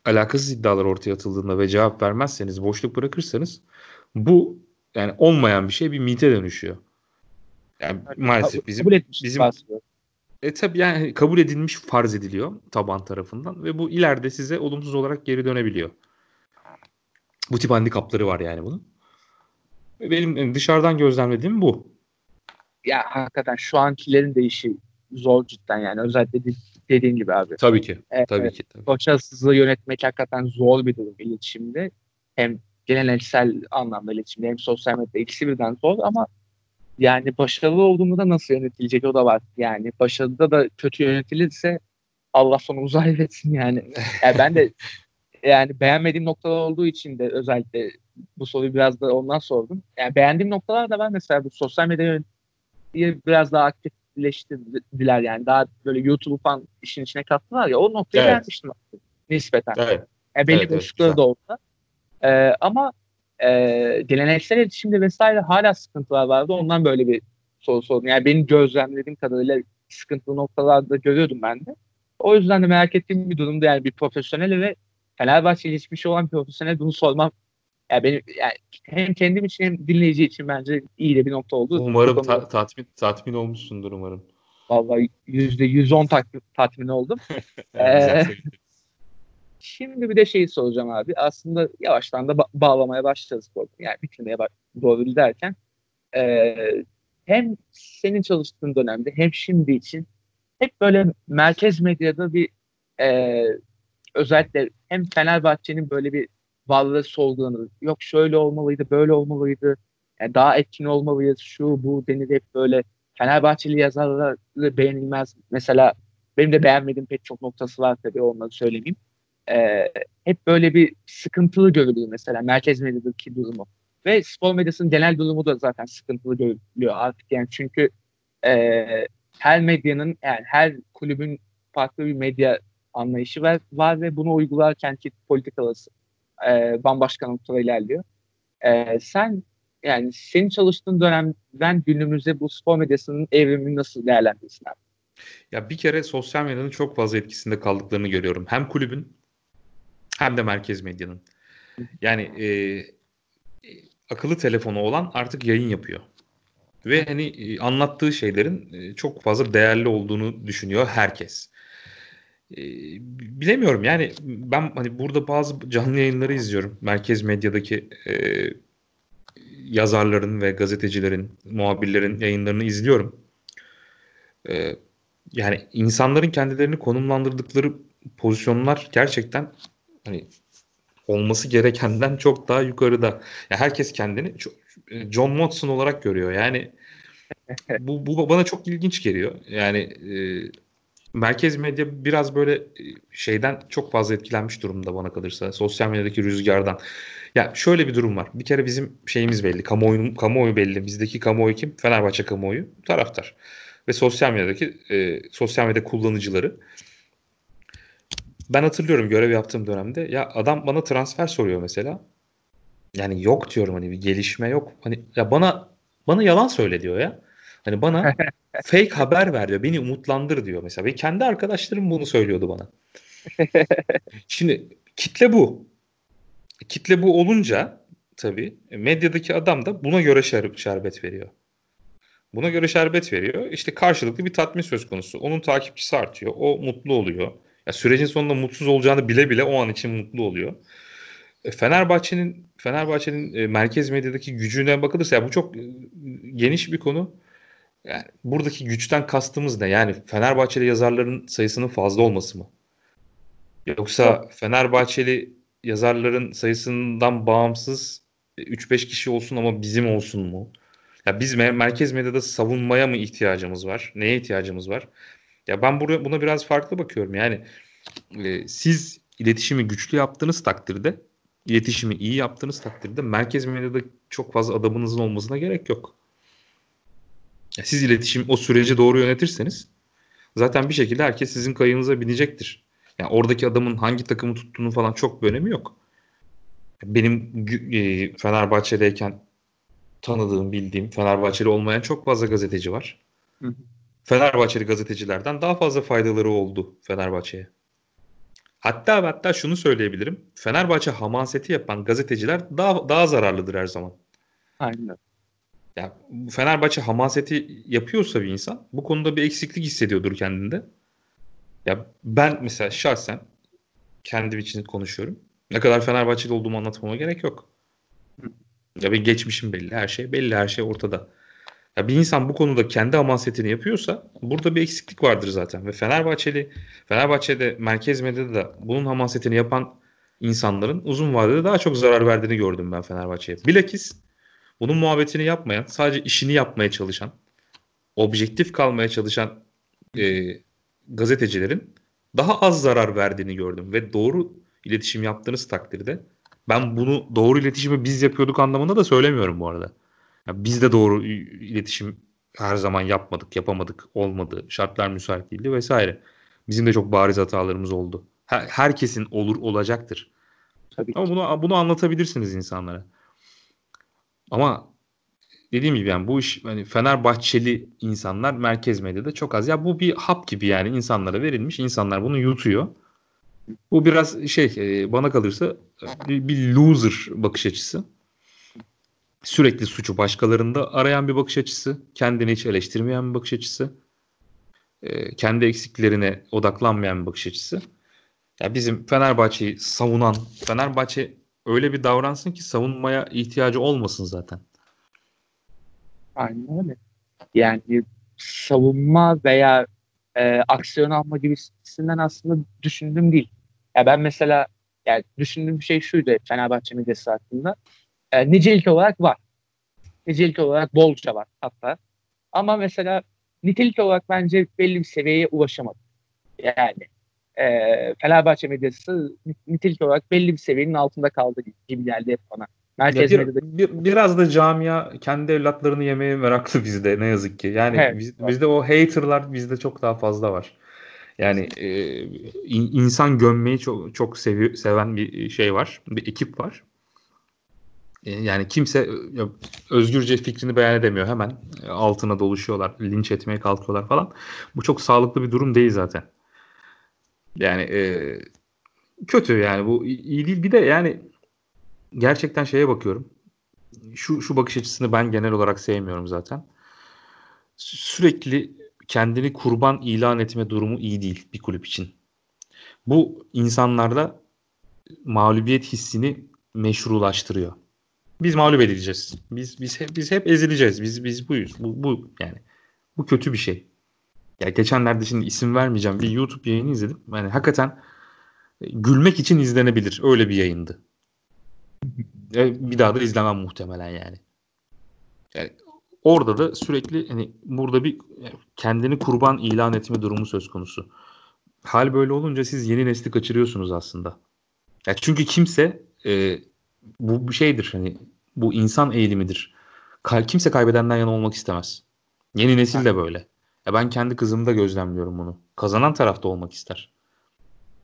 alakasız iddialar ortaya atıldığında ve cevap vermezseniz, boşluk bırakırsanız bu yani olmayan bir şey bir mite dönüşüyor. Yani maalesef bizim bizim e tabi yani kabul edilmiş farz ediliyor taban tarafından ve bu ileride size olumsuz olarak geri dönebiliyor. Bu tip handikapları var yani bunun. Benim dışarıdan gözlemlediğim bu. Ya hakikaten şu ankilerin değişi zor cidden yani özellikle dediğin gibi abi. Tabii ki. Evet, tabii ki. Tabii. Başarısızlığı yönetmek hakikaten zor bir durum iletişimde. Hem geleneksel anlamda iletişimde hem sosyal medyada ikisi birden zor ama yani başarılı olduğunda nasıl yönetilecek o da var. Yani başarıda da kötü yönetilirse Allah sonu uzay [LAUGHS] etsin yani. yani ben de yani beğenmediğim noktalar olduğu için de özellikle bu soruyu biraz da ondan sordum. Yani beğendiğim noktalar da ben mesela bu sosyal medya biraz daha aktifleştirdiler yani daha böyle YouTube falan işin içine kattılar ya o noktayı evet. beğenmiştim nispeten. Evet. Yani belli evet, boşlukları evet, da olsa. Ee, ama e, geleneksel iletişimde vesaire hala sıkıntılar vardı. Ondan böyle bir soru sordum. Yani benim gözlemlediğim kadarıyla sıkıntılı noktalarda görüyordum ben de. O yüzden de merak ettiğim bir durumda yani bir profesyonel ve Fenerbahçe geçmiş olan bir profesyonel bunu sormam yani benim yani hem kendim için hem dinleyici için bence iyi de bir nokta oldu. Umarım ta- tatmin tatmin olmuşsundur umarım. Vallahi yüzde yüz on tatmin oldum. [LAUGHS] ee, şimdi bir de şeyi soracağım abi. Aslında yavaştan da ba- bağlamaya başlayacağız. Yani bitirmeye doğru derken e, hem senin çalıştığın dönemde hem şimdi için hep böyle merkez medyada bir e, özellikle hem Fenerbahçe'nin böyle bir varlığı sorgulanır. Yok şöyle olmalıydı, böyle olmalıydı. Yani daha etkin olmalıyız, şu bu denir hep böyle. Fenerbahçeli yazarları beğenilmez. Mesela benim de beğenmediğim pek çok noktası var tabii onları söylemeyeyim. Ee, hep böyle bir sıkıntılı görülüyor mesela merkez medyadaki durumu. Ve spor medyasının genel durumu da zaten sıkıntılı görülüyor artık yani çünkü e, her medyanın yani her kulübün farklı bir medya anlayışı var, var ve bunu uygularken ki politikaları e, bambaşka noktada ilerliyor. E, sen yani senin çalıştığın dönemden günümüzde bu spor medyasının evrimini nasıl değerlendirirsin abi? Ya bir kere sosyal medyanın çok fazla etkisinde kaldıklarını görüyorum. Hem kulübün hem de merkez medyanın. Yani e, akıllı telefonu olan artık yayın yapıyor. Ve hani e, anlattığı şeylerin e, çok fazla değerli olduğunu düşünüyor herkes bilemiyorum yani ben hani burada bazı canlı yayınları izliyorum. Merkez medyadaki e, yazarların ve gazetecilerin, muhabirlerin yayınlarını izliyorum. e, yani insanların kendilerini konumlandırdıkları pozisyonlar gerçekten hani olması gerekenden çok daha yukarıda. Ya herkes kendini John Watson olarak görüyor. Yani [LAUGHS] bu, bu bana çok ilginç geliyor. Yani e, merkez medya biraz böyle e, şeyden çok fazla etkilenmiş durumda bana kalırsa. Sosyal medyadaki rüzgardan. Ya şöyle bir durum var. Bir kere bizim şeyimiz belli. Kamuoyu, kamuoyu belli. Bizdeki kamuoyu kim? Fenerbahçe kamuoyu. Taraftar. Ve sosyal medyadaki e, sosyal medya kullanıcıları. Ben hatırlıyorum görev yaptığım dönemde. Ya adam bana transfer soruyor mesela. Yani yok diyorum hani bir gelişme yok. Hani ya bana bana yalan söyle diyor ya. Hani bana [LAUGHS] fake haber ver diyor. Beni umutlandır diyor mesela. Ve kendi arkadaşlarım bunu söylüyordu bana. [LAUGHS] Şimdi kitle bu. Kitle bu olunca tabii medyadaki adam da buna göre şer şerbet veriyor. Buna göre şerbet veriyor. İşte karşılıklı bir tatmin söz konusu. Onun takipçisi artıyor. O mutlu oluyor. Ya sürecin sonunda mutsuz olacağını bile bile o an için mutlu oluyor. E, Fenerbahçe'nin Fenerbahçe'nin e, merkez medyadaki gücüne bakılırsa ya bu çok e, geniş bir konu. Yani buradaki güçten kastımız ne? Yani Fenerbahçeli yazarların sayısının fazla olması mı? Yoksa Fenerbahçeli yazarların sayısından bağımsız 3-5 kişi olsun ama bizim olsun mu? Ya biz merkez medyada savunmaya mı ihtiyacımız var? Neye ihtiyacımız var? Ya ben buraya buna biraz farklı bakıyorum. Yani e, siz iletişimi güçlü yaptığınız takdirde, iletişimi iyi yaptığınız takdirde merkez medyada çok fazla adamınızın olmasına gerek yok. Ya siz iletişim o süreci doğru yönetirseniz zaten bir şekilde herkes sizin kayığınıza binecektir. Yani oradaki adamın hangi takımı tuttuğunu falan çok bir önemi yok. Benim e, Fenerbahçe'deyken tanıdığım, bildiğim Fenerbahçeli olmayan çok fazla gazeteci var. Hı hı. Fenerbahçeli gazetecilerden daha fazla faydaları oldu Fenerbahçe'ye. Hatta hatta şunu söyleyebilirim. Fenerbahçe hamaseti yapan gazeteciler daha daha zararlıdır her zaman. Aynen. Ya Fenerbahçe hamaseti yapıyorsa bir insan bu konuda bir eksiklik hissediyordur kendinde. Ya ben mesela şahsen kendim için konuşuyorum. Ne kadar Fenerbahçeli olduğumu anlatmama gerek yok. Ya benim geçmişim belli, her şey belli, her şey ortada. Ya bir insan bu konuda kendi hamasetini yapıyorsa burada bir eksiklik vardır zaten. Ve Fenerbahçeli, Fenerbahçe'de merkez medyada da bunun hamasetini yapan insanların uzun vadede daha çok zarar verdiğini gördüm ben Fenerbahçe'ye. Bilakis bunun muhabbetini yapmayan, sadece işini yapmaya çalışan, objektif kalmaya çalışan e, gazetecilerin daha az zarar verdiğini gördüm. Ve doğru iletişim yaptığınız takdirde ben bunu doğru iletişimi biz yapıyorduk anlamında da söylemiyorum bu arada. Yani biz de doğru iletişim her zaman yapmadık, yapamadık, olmadı, şartlar müsait değildi vesaire. Bizim de çok bariz hatalarımız oldu. Her, herkesin olur olacaktır. Tabii Ama bunu bunu anlatabilirsiniz insanlara. Ama dediğim gibi yani bu iş hani Fenerbahçeli insanlar merkez medyada çok az. Ya bu bir hap gibi yani insanlara verilmiş. İnsanlar bunu yutuyor. Bu biraz şey e, bana kalırsa bir loser bakış açısı sürekli suçu başkalarında arayan bir bakış açısı, kendini hiç eleştirmeyen bir bakış açısı, e, kendi eksiklerine odaklanmayan bir bakış açısı. Ya bizim Fenerbahçe'yi savunan, Fenerbahçe öyle bir davransın ki savunmaya ihtiyacı olmasın zaten. Aynen öyle. Yani savunma veya e, aksiyon alma gibisinden aslında düşündüğüm değil. Ya ben mesela yani düşündüğüm şey şuydu Fenerbahçe medyası hakkında e, nicelik olarak var. Nicelik olarak bolca var hatta. Ama mesela nitelik olarak bence belli bir seviyeye ulaşamadı. Yani e, Fenerbahçe medyası nitelik olarak belli bir seviyenin altında kaldı gibi geldi hep bana. Merkez bir, bir, biraz da camia kendi evlatlarını yemeye meraklı bizde ne yazık ki. Yani evet, biz, bizde o haterlar bizde çok daha fazla var. Yani e, insan gömmeyi çok çok sevi, seven bir şey var, bir ekip var. E, yani kimse e, özgürce fikrini beyan edemiyor. Hemen e, altına doluşuyorlar, linç etmeye kalkıyorlar falan. Bu çok sağlıklı bir durum değil zaten. Yani e, kötü yani bu iyi değil. Bir de yani gerçekten şeye bakıyorum. Şu şu bakış açısını ben genel olarak sevmiyorum zaten. Sürekli kendini kurban ilan etme durumu iyi değil bir kulüp için. Bu insanlarda mağlubiyet hissini meşrulaştırıyor. Biz mağlup edileceğiz. Biz biz hep biz hep ezileceğiz. Biz biz buyuz. Bu bu yani. Bu kötü bir şey. Ya geçenlerde şimdi isim vermeyeceğim bir YouTube yayını izledim. Yani hakikaten e, gülmek için izlenebilir. Öyle bir yayındı. bir daha da izlemem muhtemelen yani. yani orada da sürekli hani burada bir kendini kurban ilan etme durumu söz konusu. Hal böyle olunca siz yeni nesli kaçırıyorsunuz aslında. Ya çünkü kimse e, bu bir şeydir hani bu insan eğilimidir. Kimse kaybedenden yana olmak istemez. Yeni nesil de böyle. Ya ben kendi kızımda gözlemliyorum bunu. Kazanan tarafta olmak ister.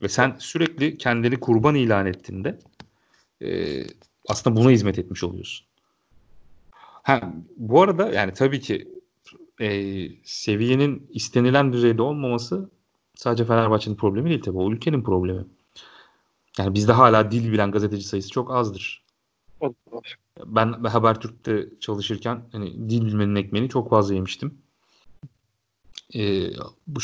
Ve sen sürekli kendini kurban ilan ettiğinde e, aslında buna hizmet etmiş oluyorsun. Ha, bu arada yani tabii ki e, seviyenin istenilen düzeyde olmaması sadece Fenerbahçe'nin problemi değil tabii. O ülkenin problemi. Yani bizde hala dil bilen gazeteci sayısı çok azdır. Ben Habertürk'te çalışırken hani dil bilmenin ekmeğini çok fazla yemiştim. Ee,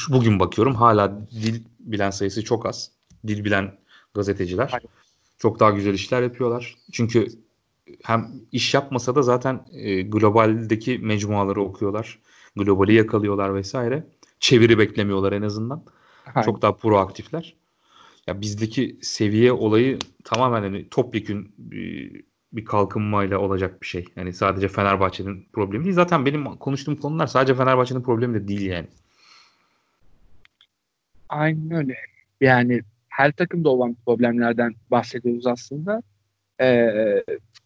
bugün bakıyorum hala dil bilen sayısı çok az. Dil bilen gazeteciler. Hayır. Çok daha güzel işler yapıyorlar. Çünkü hem iş yapmasa da zaten e, globaldeki mecmuaları okuyorlar. Globali yakalıyorlar vesaire. Çeviri beklemiyorlar en azından. Aynen. Çok daha proaktifler. Ya bizdeki seviye olayı tamamen hani topyekün bir, bir kalkınmayla olacak bir şey. Yani sadece Fenerbahçe'nin problemi değil. Zaten benim konuştuğum konular sadece Fenerbahçe'nin problemi de değil yani. Aynen öyle. Yani her takımda olan problemlerden bahsediyoruz aslında. Ee,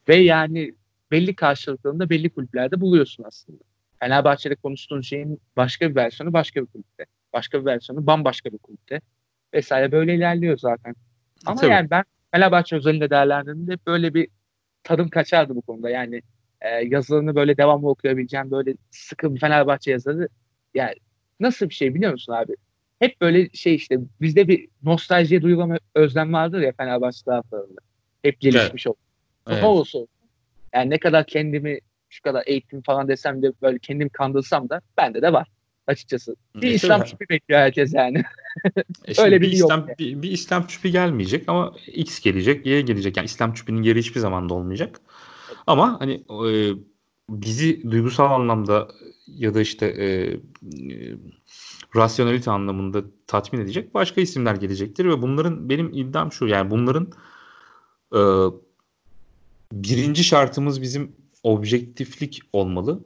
ve yani belli karşılıklarında belli kulüplerde buluyorsun aslında. Fenerbahçe'de konuştuğun şeyin başka bir versiyonu başka bir kulüpte. Başka bir versiyonu bambaşka bir kulüpte. Vesaire böyle ilerliyor zaten. Ama Tabii. yani ben Fenerbahçe özelinde değerlendirdiğimde böyle bir tadım kaçardı bu konuda. Yani e, yazılarını böyle devamlı okuyabileceğim böyle sıkı bir Fenerbahçe yazarı yani nasıl bir şey biliyor musun abi? Hep böyle şey işte bizde bir nostaljiye duyulan özlem vardır ya Fenerbahçe taraflarında. Hep gelişmiş evet. oldu. Evet. olsun. Yani ne kadar kendimi şu kadar eğitim falan desem de böyle kendim kandılsam da bende de var açıkçası. Bir e, İslam çipi bekliyor herkes yani. e Öyle bir, bir İslam, yok. Bir, bir İslam çipi gelmeyecek ama X gelecek, Y gelecek. Yani İslam çipinin yeri hiçbir zaman da olmayacak. Ama hani e, bizi duygusal anlamda ya da işte e, e, rasyonelite anlamında tatmin edecek başka isimler gelecektir ve bunların benim iddiam şu yani bunların e, birinci şartımız bizim objektiflik olmalı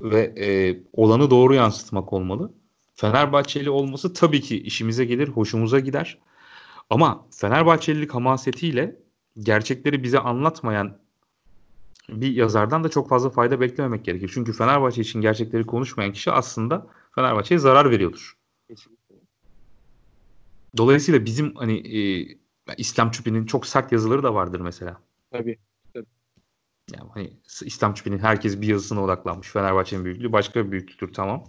ve e, olanı doğru yansıtmak olmalı. Fenerbahçeli olması tabii ki işimize gelir, hoşumuza gider. Ama Fenerbahçelilik hamasetiyle gerçekleri bize anlatmayan bir yazardan da çok fazla fayda beklememek gerekir. Çünkü Fenerbahçe için gerçekleri konuşmayan kişi aslında Fenerbahçe'ye zarar veriyordur. Dolayısıyla bizim hani e, İslam Çupi'nin çok sert yazıları da vardır mesela. Tabii. Yani hani İslam Çupi'nin herkes bir yazısına odaklanmış. Fenerbahçe'nin büyüklüğü başka bir büyüklüktür tamam.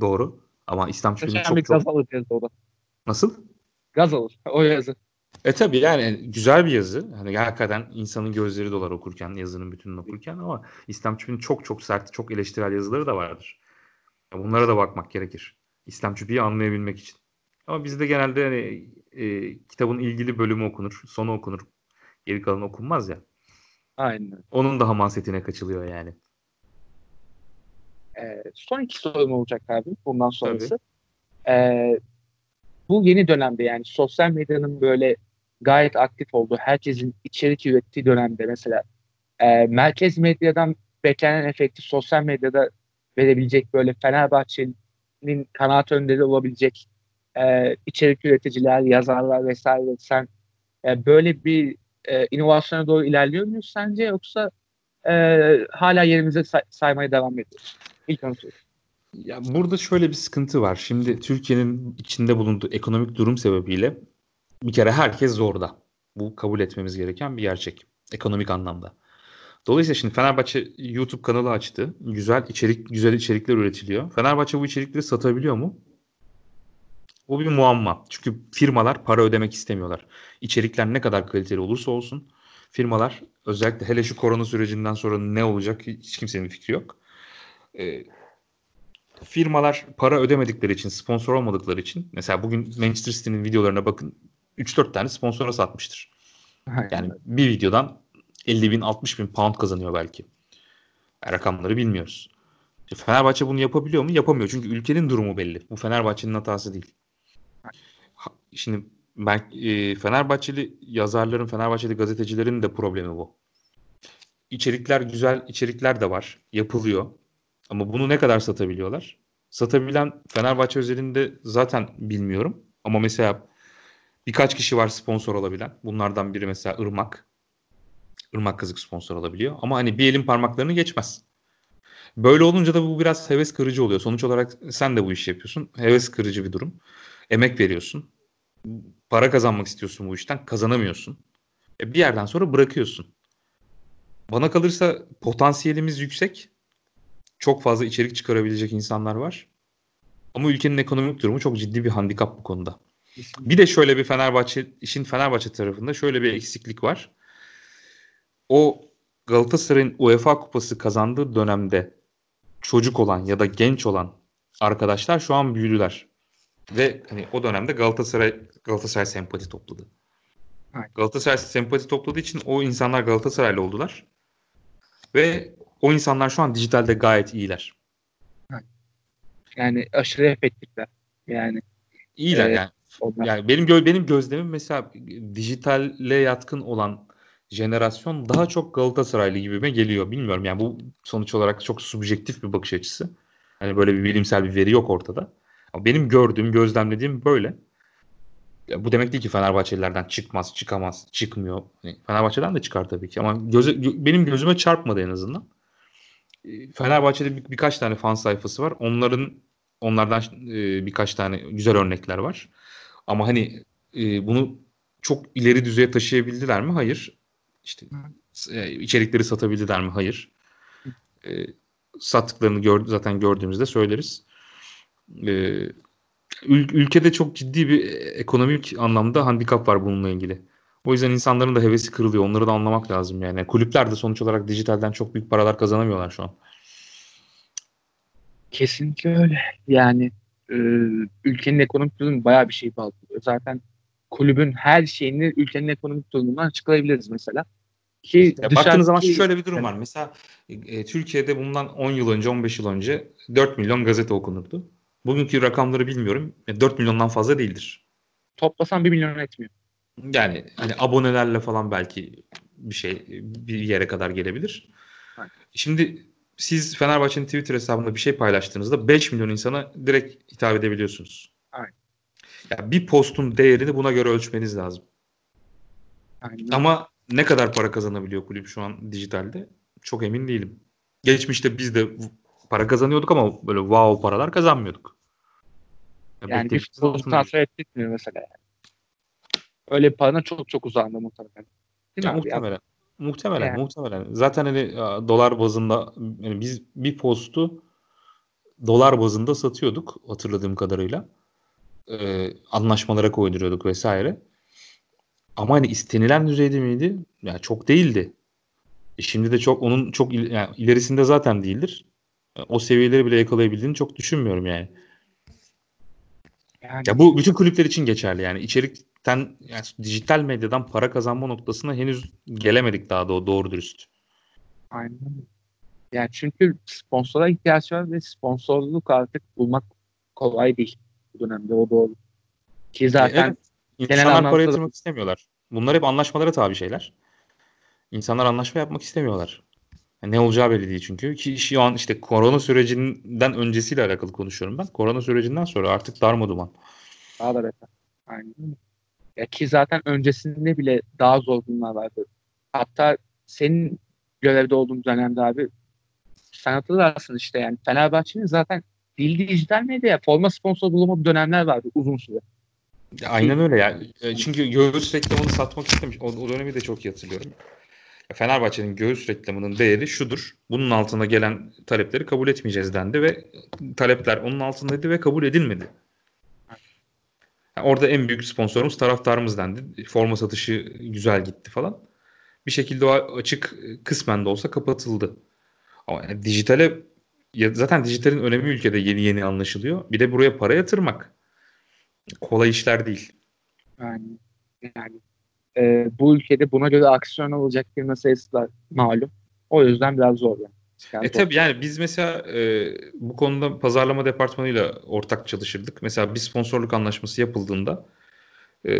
Doğru. Ama İslam Çupi'nin çok çok... Gaz alır yazı o da. Nasıl? Gaz alır [LAUGHS] o yazı. E tabi yani güzel bir yazı. Hani hakikaten insanın gözleri dolar okurken, yazının bütününü okurken ama İslam Çupi'nin çok çok sert, çok eleştirel yazıları da vardır. Bunlara da bakmak gerekir. İslam Çupi'yi anlayabilmek için. Ama bizde genelde hani, e, kitabın ilgili bölümü okunur, sonu okunur. Geri kalan okunmaz ya. Aynen. Onun da hamasetine kaçılıyor yani. Ee, son iki sorum olacak abi bundan sonrası. Ee, bu yeni dönemde yani sosyal medyanın böyle gayet aktif olduğu, herkesin içerik ürettiği dönemde mesela e, merkez medyadan beklenen efekti sosyal medyada verebilecek böyle Fenerbahçe'nin kanaat önderi olabilecek e, içerik üreticiler, yazarlar vesaire sen e, böyle bir e, inovasyona doğru ilerliyor muyuz sence yoksa e, hala yerimize say- saymaya devam ediyoruz? İlk onu Ya burada şöyle bir sıkıntı var. Şimdi Türkiye'nin içinde bulunduğu ekonomik durum sebebiyle bir kere herkes zorda. Bu kabul etmemiz gereken bir gerçek. Ekonomik anlamda. Dolayısıyla şimdi Fenerbahçe YouTube kanalı açtı. Güzel içerik, güzel içerikler üretiliyor. Fenerbahçe bu içerikleri satabiliyor mu? Bu bir muamma. Çünkü firmalar para ödemek istemiyorlar. İçerikler ne kadar kaliteli olursa olsun firmalar özellikle hele şu korona sürecinden sonra ne olacak hiç kimsenin fikri yok. Ee, firmalar para ödemedikleri için, sponsor olmadıkları için mesela bugün Manchester City'nin videolarına bakın 3-4 tane sponsora satmıştır. Yani bir videodan 50 bin 60 bin pound kazanıyor belki. rakamları bilmiyoruz. Fenerbahçe bunu yapabiliyor mu? Yapamıyor. Çünkü ülkenin durumu belli. Bu Fenerbahçe'nin hatası değil. Şimdi ben e, Fenerbahçeli yazarların, Fenerbahçeli gazetecilerin de problemi bu. İçerikler güzel, içerikler de var. Yapılıyor. Ama bunu ne kadar satabiliyorlar? Satabilen Fenerbahçe özelinde zaten bilmiyorum. Ama mesela birkaç kişi var sponsor olabilen. Bunlardan biri mesela Irmak. Irmak Kazık sponsor olabiliyor. Ama hani bir elin parmaklarını geçmez. Böyle olunca da bu biraz heves kırıcı oluyor. Sonuç olarak sen de bu işi yapıyorsun. Heves kırıcı bir durum. Emek veriyorsun. Para kazanmak istiyorsun bu işten. Kazanamıyorsun. E bir yerden sonra bırakıyorsun. Bana kalırsa potansiyelimiz yüksek. Çok fazla içerik çıkarabilecek insanlar var. Ama ülkenin ekonomik durumu çok ciddi bir handikap bu konuda. Bir de şöyle bir Fenerbahçe, işin Fenerbahçe tarafında şöyle bir eksiklik var. O Galatasaray'ın UEFA kupası kazandığı dönemde çocuk olan ya da genç olan arkadaşlar şu an büyüdüler. Ve hani o dönemde Galatasaray Galatasaray sempati topladı. Evet. Galatasaray sempati topladığı için o insanlar Galatasaraylı oldular. Ve o insanlar şu an dijitalde gayet iyiler. Yani aşırı efektifler. Yani iyiler e, yani. Onlar. Yani benim gö benim gözlemim mesela dijitalle yatkın olan jenerasyon daha çok Galatasaraylı gibime geliyor. Bilmiyorum yani bu sonuç olarak çok subjektif bir bakış açısı. Hani böyle bir bilimsel bir veri yok ortada. Benim gördüğüm, gözlemlediğim böyle. Ya bu demek değil ki Fenerbahçelilerden çıkmaz, çıkamaz, çıkmıyor. Yani Fenerbahçe'den de çıkar tabii ki ama göze, gö- benim gözüme çarpmadı en azından. Ee, Fenerbahçe'de bir, birkaç tane fan sayfası var. Onların onlardan e, birkaç tane güzel örnekler var. Ama hani e, bunu çok ileri düzeye taşıyabildiler mi? Hayır. İşte e, içerikleri satabildiler mi? Hayır. E, sattıklarını gör, zaten gördüğümüzde söyleriz. E, ül, ülkede çok ciddi bir ekonomik anlamda handikap var bununla ilgili. O yüzden insanların da hevesi kırılıyor. Onları da anlamak lazım yani. Kulüpler de sonuç olarak dijitalden çok büyük paralar kazanamıyorlar şu an. Kesinlikle öyle. Yani e, ülkenin ekonomik durumu bayağı bir şey bağlıyor. Zaten kulübün her şeyini ülkenin ekonomik durumundan açıklayabiliriz mesela. Ki ya baktığınız zaman şöyle bir durum var. Mesela e, Türkiye'de bundan 10 yıl önce, 15 yıl önce 4 milyon gazete okunurdu. Bugünkü rakamları bilmiyorum. 4 e, milyondan fazla değildir. Toplasan 1 milyon etmiyor. Yani hani abonelerle falan belki bir şey bir yere kadar gelebilir. Aynen. Şimdi siz Fenerbahçe'nin Twitter hesabında bir şey paylaştığınızda 5 milyon insana direkt hitap edebiliyorsunuz. Aynen. Yani bir postun değerini buna göre ölçmeniz lazım. Aynen. Ama ne kadar para kazanabiliyor kulüp şu an dijitalde? Çok emin değilim. Geçmişte biz de para kazanıyorduk ama böyle wow paralar kazanmıyorduk. Yani, yani bir futbolu transfer ettirmiyor mesela. Öyle paranın çok çok uzağında muhtemelen. Değil ya, mi muhtemelen. Abi? Muhtemelen, yani. muhtemelen. Zaten hani dolar bazında yani biz bir postu dolar bazında satıyorduk hatırladığım kadarıyla. Ee, anlaşmalara koyduruyorduk vesaire. Ama hani istenilen düzeyde miydi? Yani çok değildi. E şimdi de çok onun çok il, yani ilerisinde zaten değildir. E, o seviyeleri bile yakalayabildiğini çok düşünmüyorum yani. yani. Ya bu bütün kulüpler için geçerli yani. içerikten yani dijital medyadan para kazanma noktasına henüz gelemedik daha da doğru dürüst. Aynen. Yani çünkü sponsora ihtiyaç var ve sponsorluk artık bulmak kolay değil bu dönemde o doğru. Ki zaten evet. İnsanlar para yatırmak istemiyorlar. Bunlar hep anlaşmalara tabi şeyler. İnsanlar anlaşma yapmak istemiyorlar. Yani ne olacağı belli değil çünkü. Ki şu an işte korona sürecinden öncesiyle alakalı konuşuyorum ben. Korona sürecinden sonra artık darma duman. Daha da beter. Aynen Ya ki zaten öncesinde bile daha zor durumlar vardı. Hatta senin görevde olduğun dönemde abi sen hatırlarsın işte yani Fenerbahçe'nin zaten bildiği dijital medya forma sponsor bulamadığı dönemler vardı uzun süre. Aynen öyle ya. E, çünkü göğüs reklamını satmak istemiş. O, o dönemi de çok iyi hatırlıyorum. Fenerbahçe'nin göğüs reklamının değeri şudur. Bunun altına gelen talepleri kabul etmeyeceğiz dendi ve talepler onun altındaydı ve kabul edilmedi. Orada en büyük sponsorumuz taraftarımız dendi. Forma satışı güzel gitti falan. Bir şekilde o açık kısmen de olsa kapatıldı. Ama yani dijitale zaten dijitalin önemi ülkede yeni yeni anlaşılıyor. Bir de buraya para yatırmak kolay işler değil. Yani, yani e, bu ülkede buna göre aksiyon alacak firma sayısı da malum. O yüzden biraz zor yani. E tabii yani biz mesela e, bu konuda pazarlama departmanıyla ortak çalışırdık. Mesela bir sponsorluk anlaşması yapıldığında e,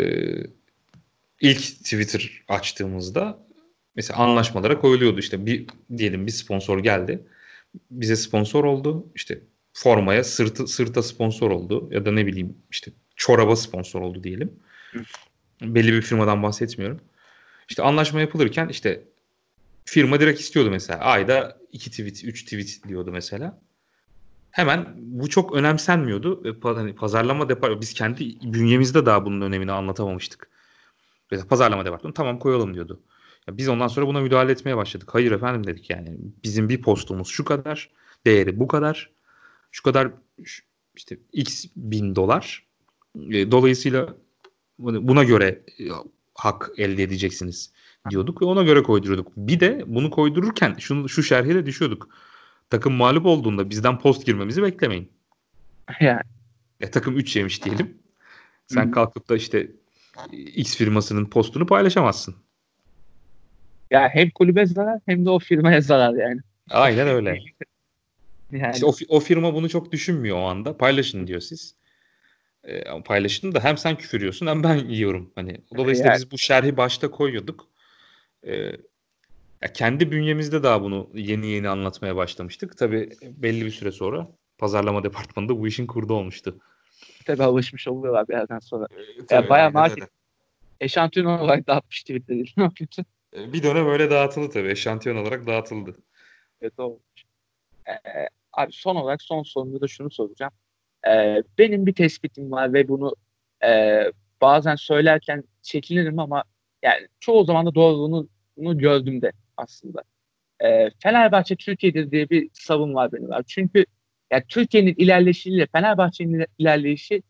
ilk Twitter açtığımızda mesela anlaşmalara koyuluyordu işte bir diyelim bir sponsor geldi. Bize sponsor oldu. İşte formaya sırtı, sırta sponsor oldu ya da ne bileyim işte çoraba sponsor oldu diyelim. Belli bir firmadan bahsetmiyorum. İşte anlaşma yapılırken işte firma direkt istiyordu mesela. Ayda 2 tweet, 3 tweet diyordu mesela. Hemen bu çok önemsenmiyordu. Hani pazarlama departmanı biz kendi bünyemizde daha bunun önemini anlatamamıştık. Mesela pazarlama departmanı tamam koyalım diyordu. Ya biz ondan sonra buna müdahale etmeye başladık. Hayır efendim dedik yani. Bizim bir postumuz şu kadar. Değeri bu kadar. Şu kadar işte x bin dolar. E, dolayısıyla buna göre e, hak elde edeceksiniz diyorduk ve ona göre koyduruyorduk. Bir de bunu koydururken şunu, şu şerhe de düşüyorduk. Takım mağlup olduğunda bizden post girmemizi beklemeyin. [LAUGHS] Yani. E, takım 3 yemiş diyelim. Sen Hı-hı. kalkıp da işte X firmasının postunu paylaşamazsın. Ya hem kulübe zarar hem de o firmaya zarar yani. Aynen öyle. [LAUGHS] yani. İşte o, o firma bunu çok düşünmüyor o anda. Paylaşın diyor siz. E, paylaşın da hem sen küfür yiyorsun hem ben yiyorum. Hani dolayısıyla yani. biz bu şerhi başta koyuyorduk. E, ya kendi bünyemizde daha bunu yeni yeni anlatmaya başlamıştık. Tabii belli bir süre sonra pazarlama departmanında bu işin kurdu olmuştu. Tabii alışmış oluyorlar bir yerden sonra. E, tabii, ya bayağı market eşantiyon olarak dağıtmış yapıyorsun? Bir dönem öyle dağıtıldı tabii. Eşantiyon olarak dağıtıldı. Evet olmuş. Ee, abi son olarak son sorumda da şunu soracağım. Ee, benim bir tespitim var ve bunu e, bazen söylerken çekinirim ama yani çoğu zaman da doğruluğunu gördüm de aslında. E, Fenerbahçe Türkiye'dir diye bir savun var benim var. Çünkü yani Türkiye'nin ilerleyişiyle Fenerbahçe'nin ilerleyişi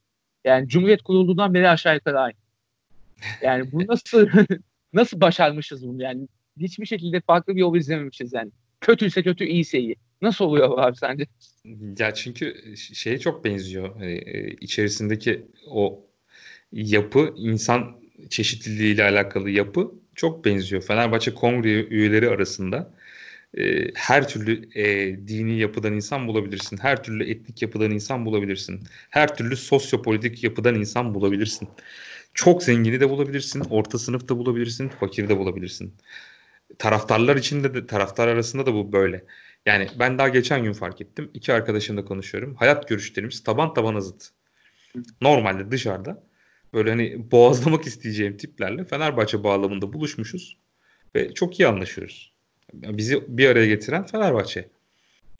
yani Cumhuriyet kurulduğundan beri aşağı yukarı aynı. Yani bu nasıl [LAUGHS] nasıl başarmışız bunu yani? Hiçbir şekilde farklı bir yol izlememişiz yani. Kötüyse kötü, iyiyse iyi. Nasıl oluyor abi sence? Ya çünkü şeye çok benziyor. Hani, e, içerisindeki o yapı insan çeşitliliği ile alakalı yapı çok benziyor. Fenerbahçe kongre üyeleri arasında e, her türlü e, dini yapıdan insan bulabilirsin. Her türlü etnik yapıdan insan bulabilirsin. Her türlü sosyopolitik yapıdan insan bulabilirsin. Çok zengini de bulabilirsin, orta sınıf da bulabilirsin, fakiri de bulabilirsin. Taraftarlar içinde de taraftar arasında da bu böyle. Yani ben daha geçen gün fark ettim. İki arkadaşımla konuşuyorum. Hayat görüşlerimiz taban tabana zıt. Normalde dışarıda böyle hani boğazlamak isteyeceğim tiplerle Fenerbahçe bağlamında buluşmuşuz ve çok iyi anlaşıyoruz. Bizi bir araya getiren Fenerbahçe.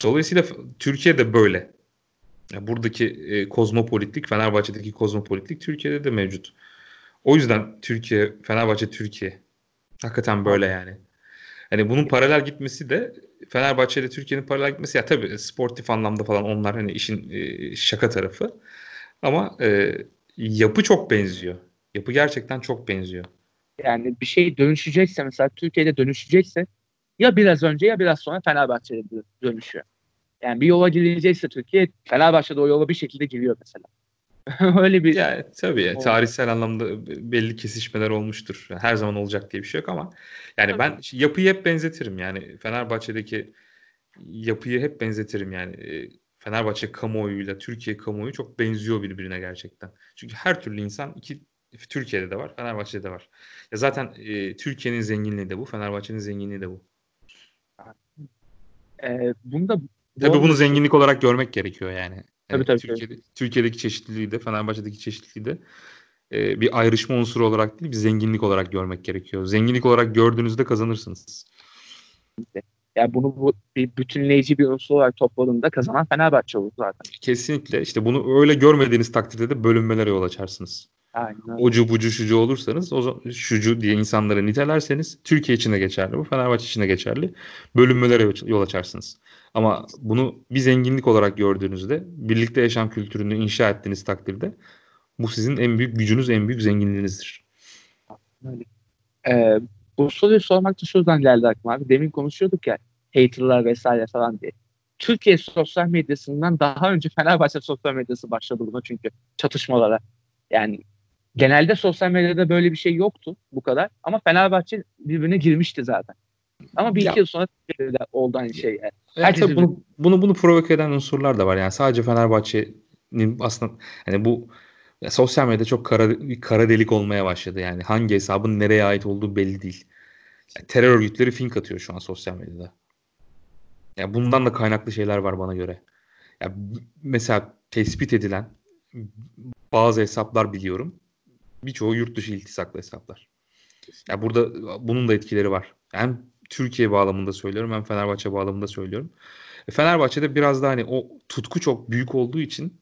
Dolayısıyla Türkiye'de böyle. Yani buradaki e, kozmopolitlik, Fenerbahçe'deki kozmopolitlik Türkiye'de de mevcut. O yüzden Türkiye, Fenerbahçe Türkiye. Hakikaten böyle yani. Hani bunun paralel gitmesi de Fenerbahçe ile Türkiye'nin paralel gitmesi ya tabii sportif anlamda falan onlar hani işin e, şaka tarafı. Ama e, yapı çok benziyor. Yapı gerçekten çok benziyor. Yani bir şey dönüşecekse mesela Türkiye'de dönüşecekse ya biraz önce ya biraz sonra Fenerbahçe'de dönüşüyor. Yani bir yola girilecekse Türkiye Fenerbahçe'de o yola bir şekilde giriyor mesela. [LAUGHS] Öyle bir yani tabii ya, tarihsel anlamda belli kesişmeler olmuştur. Her zaman olacak diye bir şey yok ama yani tabii. ben yapıyı hep benzetirim. Yani Fenerbahçe'deki yapıyı hep benzetirim yani. Fenerbahçe kamuoyuyla Türkiye kamuoyu çok benziyor birbirine gerçekten. Çünkü her türlü insan iki Türkiye'de de var, Fenerbahçe'de de var. Ya zaten e, Türkiye'nin zenginliği de bu, Fenerbahçe'nin zenginliği de bu. E, bunda Tabii bunu zenginlik olarak görmek gerekiyor yani. Tabii, tabii, Türkiye'de, tabii. Türkiye'deki çeşitliliği de, Fenerbahçe'deki çeşitliliği de e, bir ayrışma unsuru olarak değil, bir zenginlik olarak görmek gerekiyor. Zenginlik olarak gördüğünüzde kazanırsınız. Yani bunu bu bir bütünleyici bir unsur olarak topladığında kazanan Fenerbahçe olur zaten. Kesinlikle. İşte bunu öyle görmediğiniz takdirde de bölünmelere yol açarsınız. Aynen. Ocu bucu şucu olursanız o zaman şucu diye insanları nitelerseniz Türkiye için de geçerli bu Fenerbahçe için de geçerli. Bölünmelere yol açarsınız. Ama bunu bir zenginlik olarak gördüğünüzde birlikte yaşam kültürünü inşa ettiğiniz takdirde bu sizin en büyük gücünüz, en büyük zenginliğinizdir. Ee, bu soruyu sormak da şuradan geldi aklıma abi. Demin konuşuyorduk ya haterlar vesaire falan diye. Türkiye sosyal medyasından daha önce Fenerbahçe sosyal medyası başladı buna çünkü çatışmalara. Yani genelde sosyal medyada böyle bir şey yoktu bu kadar ama Fenerbahçe birbirine girmişti zaten. Ama bir iki ya. yıl sonra oldu aynı şey yani. Yani tabii bunu, bunu bunu provoke eden unsurlar da var. Yani sadece Fenerbahçe'nin aslında hani bu ya sosyal medyada çok kara, kara delik olmaya başladı. Yani hangi hesabın nereye ait olduğu belli değil. Yani terör örgütleri fink atıyor şu an sosyal medyada. Yani bundan da kaynaklı şeyler var bana göre. Yani mesela tespit edilen bazı hesaplar biliyorum. Birçoğu yurt dışı iltisaklı hesaplar. Yani burada bunun da etkileri var. Hem Türkiye bağlamında söylüyorum hem Fenerbahçe bağlamında söylüyorum. E, Fenerbahçe'de biraz da hani o tutku çok büyük olduğu için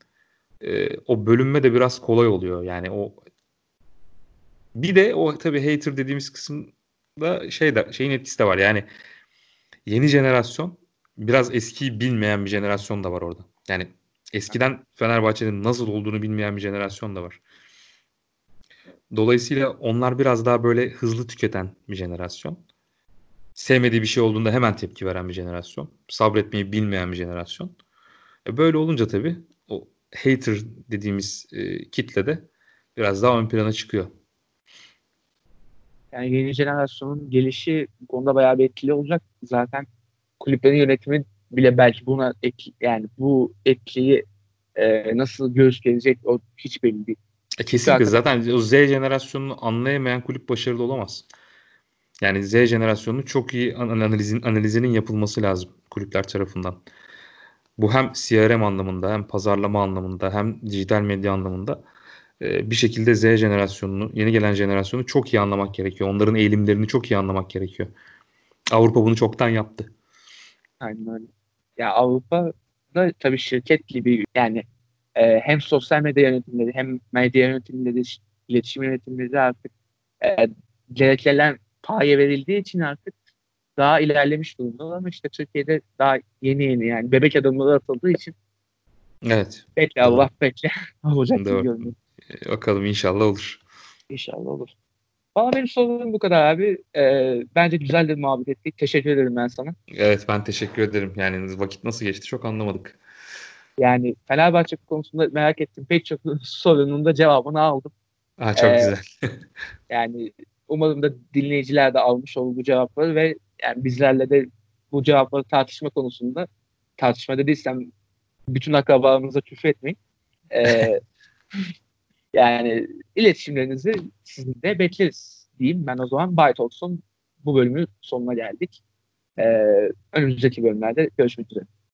e, o bölünme de biraz kolay oluyor. Yani o bir de o tabii hater dediğimiz kısımda şey de şeyin etkisi de var. Yani yeni jenerasyon biraz eskiyi bilmeyen bir jenerasyon da var orada. Yani eskiden Fenerbahçe'nin nasıl olduğunu bilmeyen bir jenerasyon da var. Dolayısıyla onlar biraz daha böyle hızlı tüketen bir jenerasyon. Sevmediği bir şey olduğunda hemen tepki veren bir jenerasyon. Sabretmeyi bilmeyen bir jenerasyon. E böyle olunca tabii o hater dediğimiz e, kitle de biraz daha ön plana çıkıyor. Yani yeni jenerasyonun gelişi bu konuda bayağı bir etkili olacak. Zaten kulüplerin yönetimi bile belki buna etki, yani bu etkiyi e, nasıl göğüs gelecek o hiç belli değil. E kesinlikle zaten o Z jenerasyonunu anlayamayan kulüp başarılı olamaz. Yani Z jenerasyonunun çok iyi analizin, analizinin yapılması lazım kulüpler tarafından. Bu hem CRM anlamında hem pazarlama anlamında hem dijital medya anlamında e, bir şekilde Z jenerasyonunu, yeni gelen jenerasyonu çok iyi anlamak gerekiyor. Onların eğilimlerini çok iyi anlamak gerekiyor. Avrupa bunu çoktan yaptı. Aynen öyle. Ya Avrupa'da tabii şirket gibi yani e, hem sosyal medya yönetimleri hem medya yönetimleri, iletişim yönetimleri artık e, gereklilen paya verildiği için artık daha ilerlemiş durumda ama işte Türkiye'de daha yeni yeni yani bebek adımları atıldığı için Evet. Bekle. Allah bekle. [LAUGHS] Olacak gibi görünüyor. E, bakalım inşallah olur. İnşallah olur. Valla benim sorularım bu kadar abi. Ee, bence güzel de muhabbet ettik. Teşekkür ederim ben sana. Evet ben teşekkür ederim. Yani vakit nasıl geçti çok anlamadık. Yani Fenerbahçe konusunda merak ettim. Pek çok [LAUGHS] sorunun da cevabını aldım. Aa, çok ee, güzel. [LAUGHS] yani umarım da dinleyiciler de almış olur bu cevapları ve yani bizlerle de bu cevapları tartışma konusunda tartışma dediysem bütün akrabalarımıza küfür etmeyin. Ee, [LAUGHS] yani iletişimlerinizi sizin de bekleriz diyeyim. Ben o zaman Byte olsun bu bölümün sonuna geldik. Ee, önümüzdeki bölümlerde görüşmek üzere.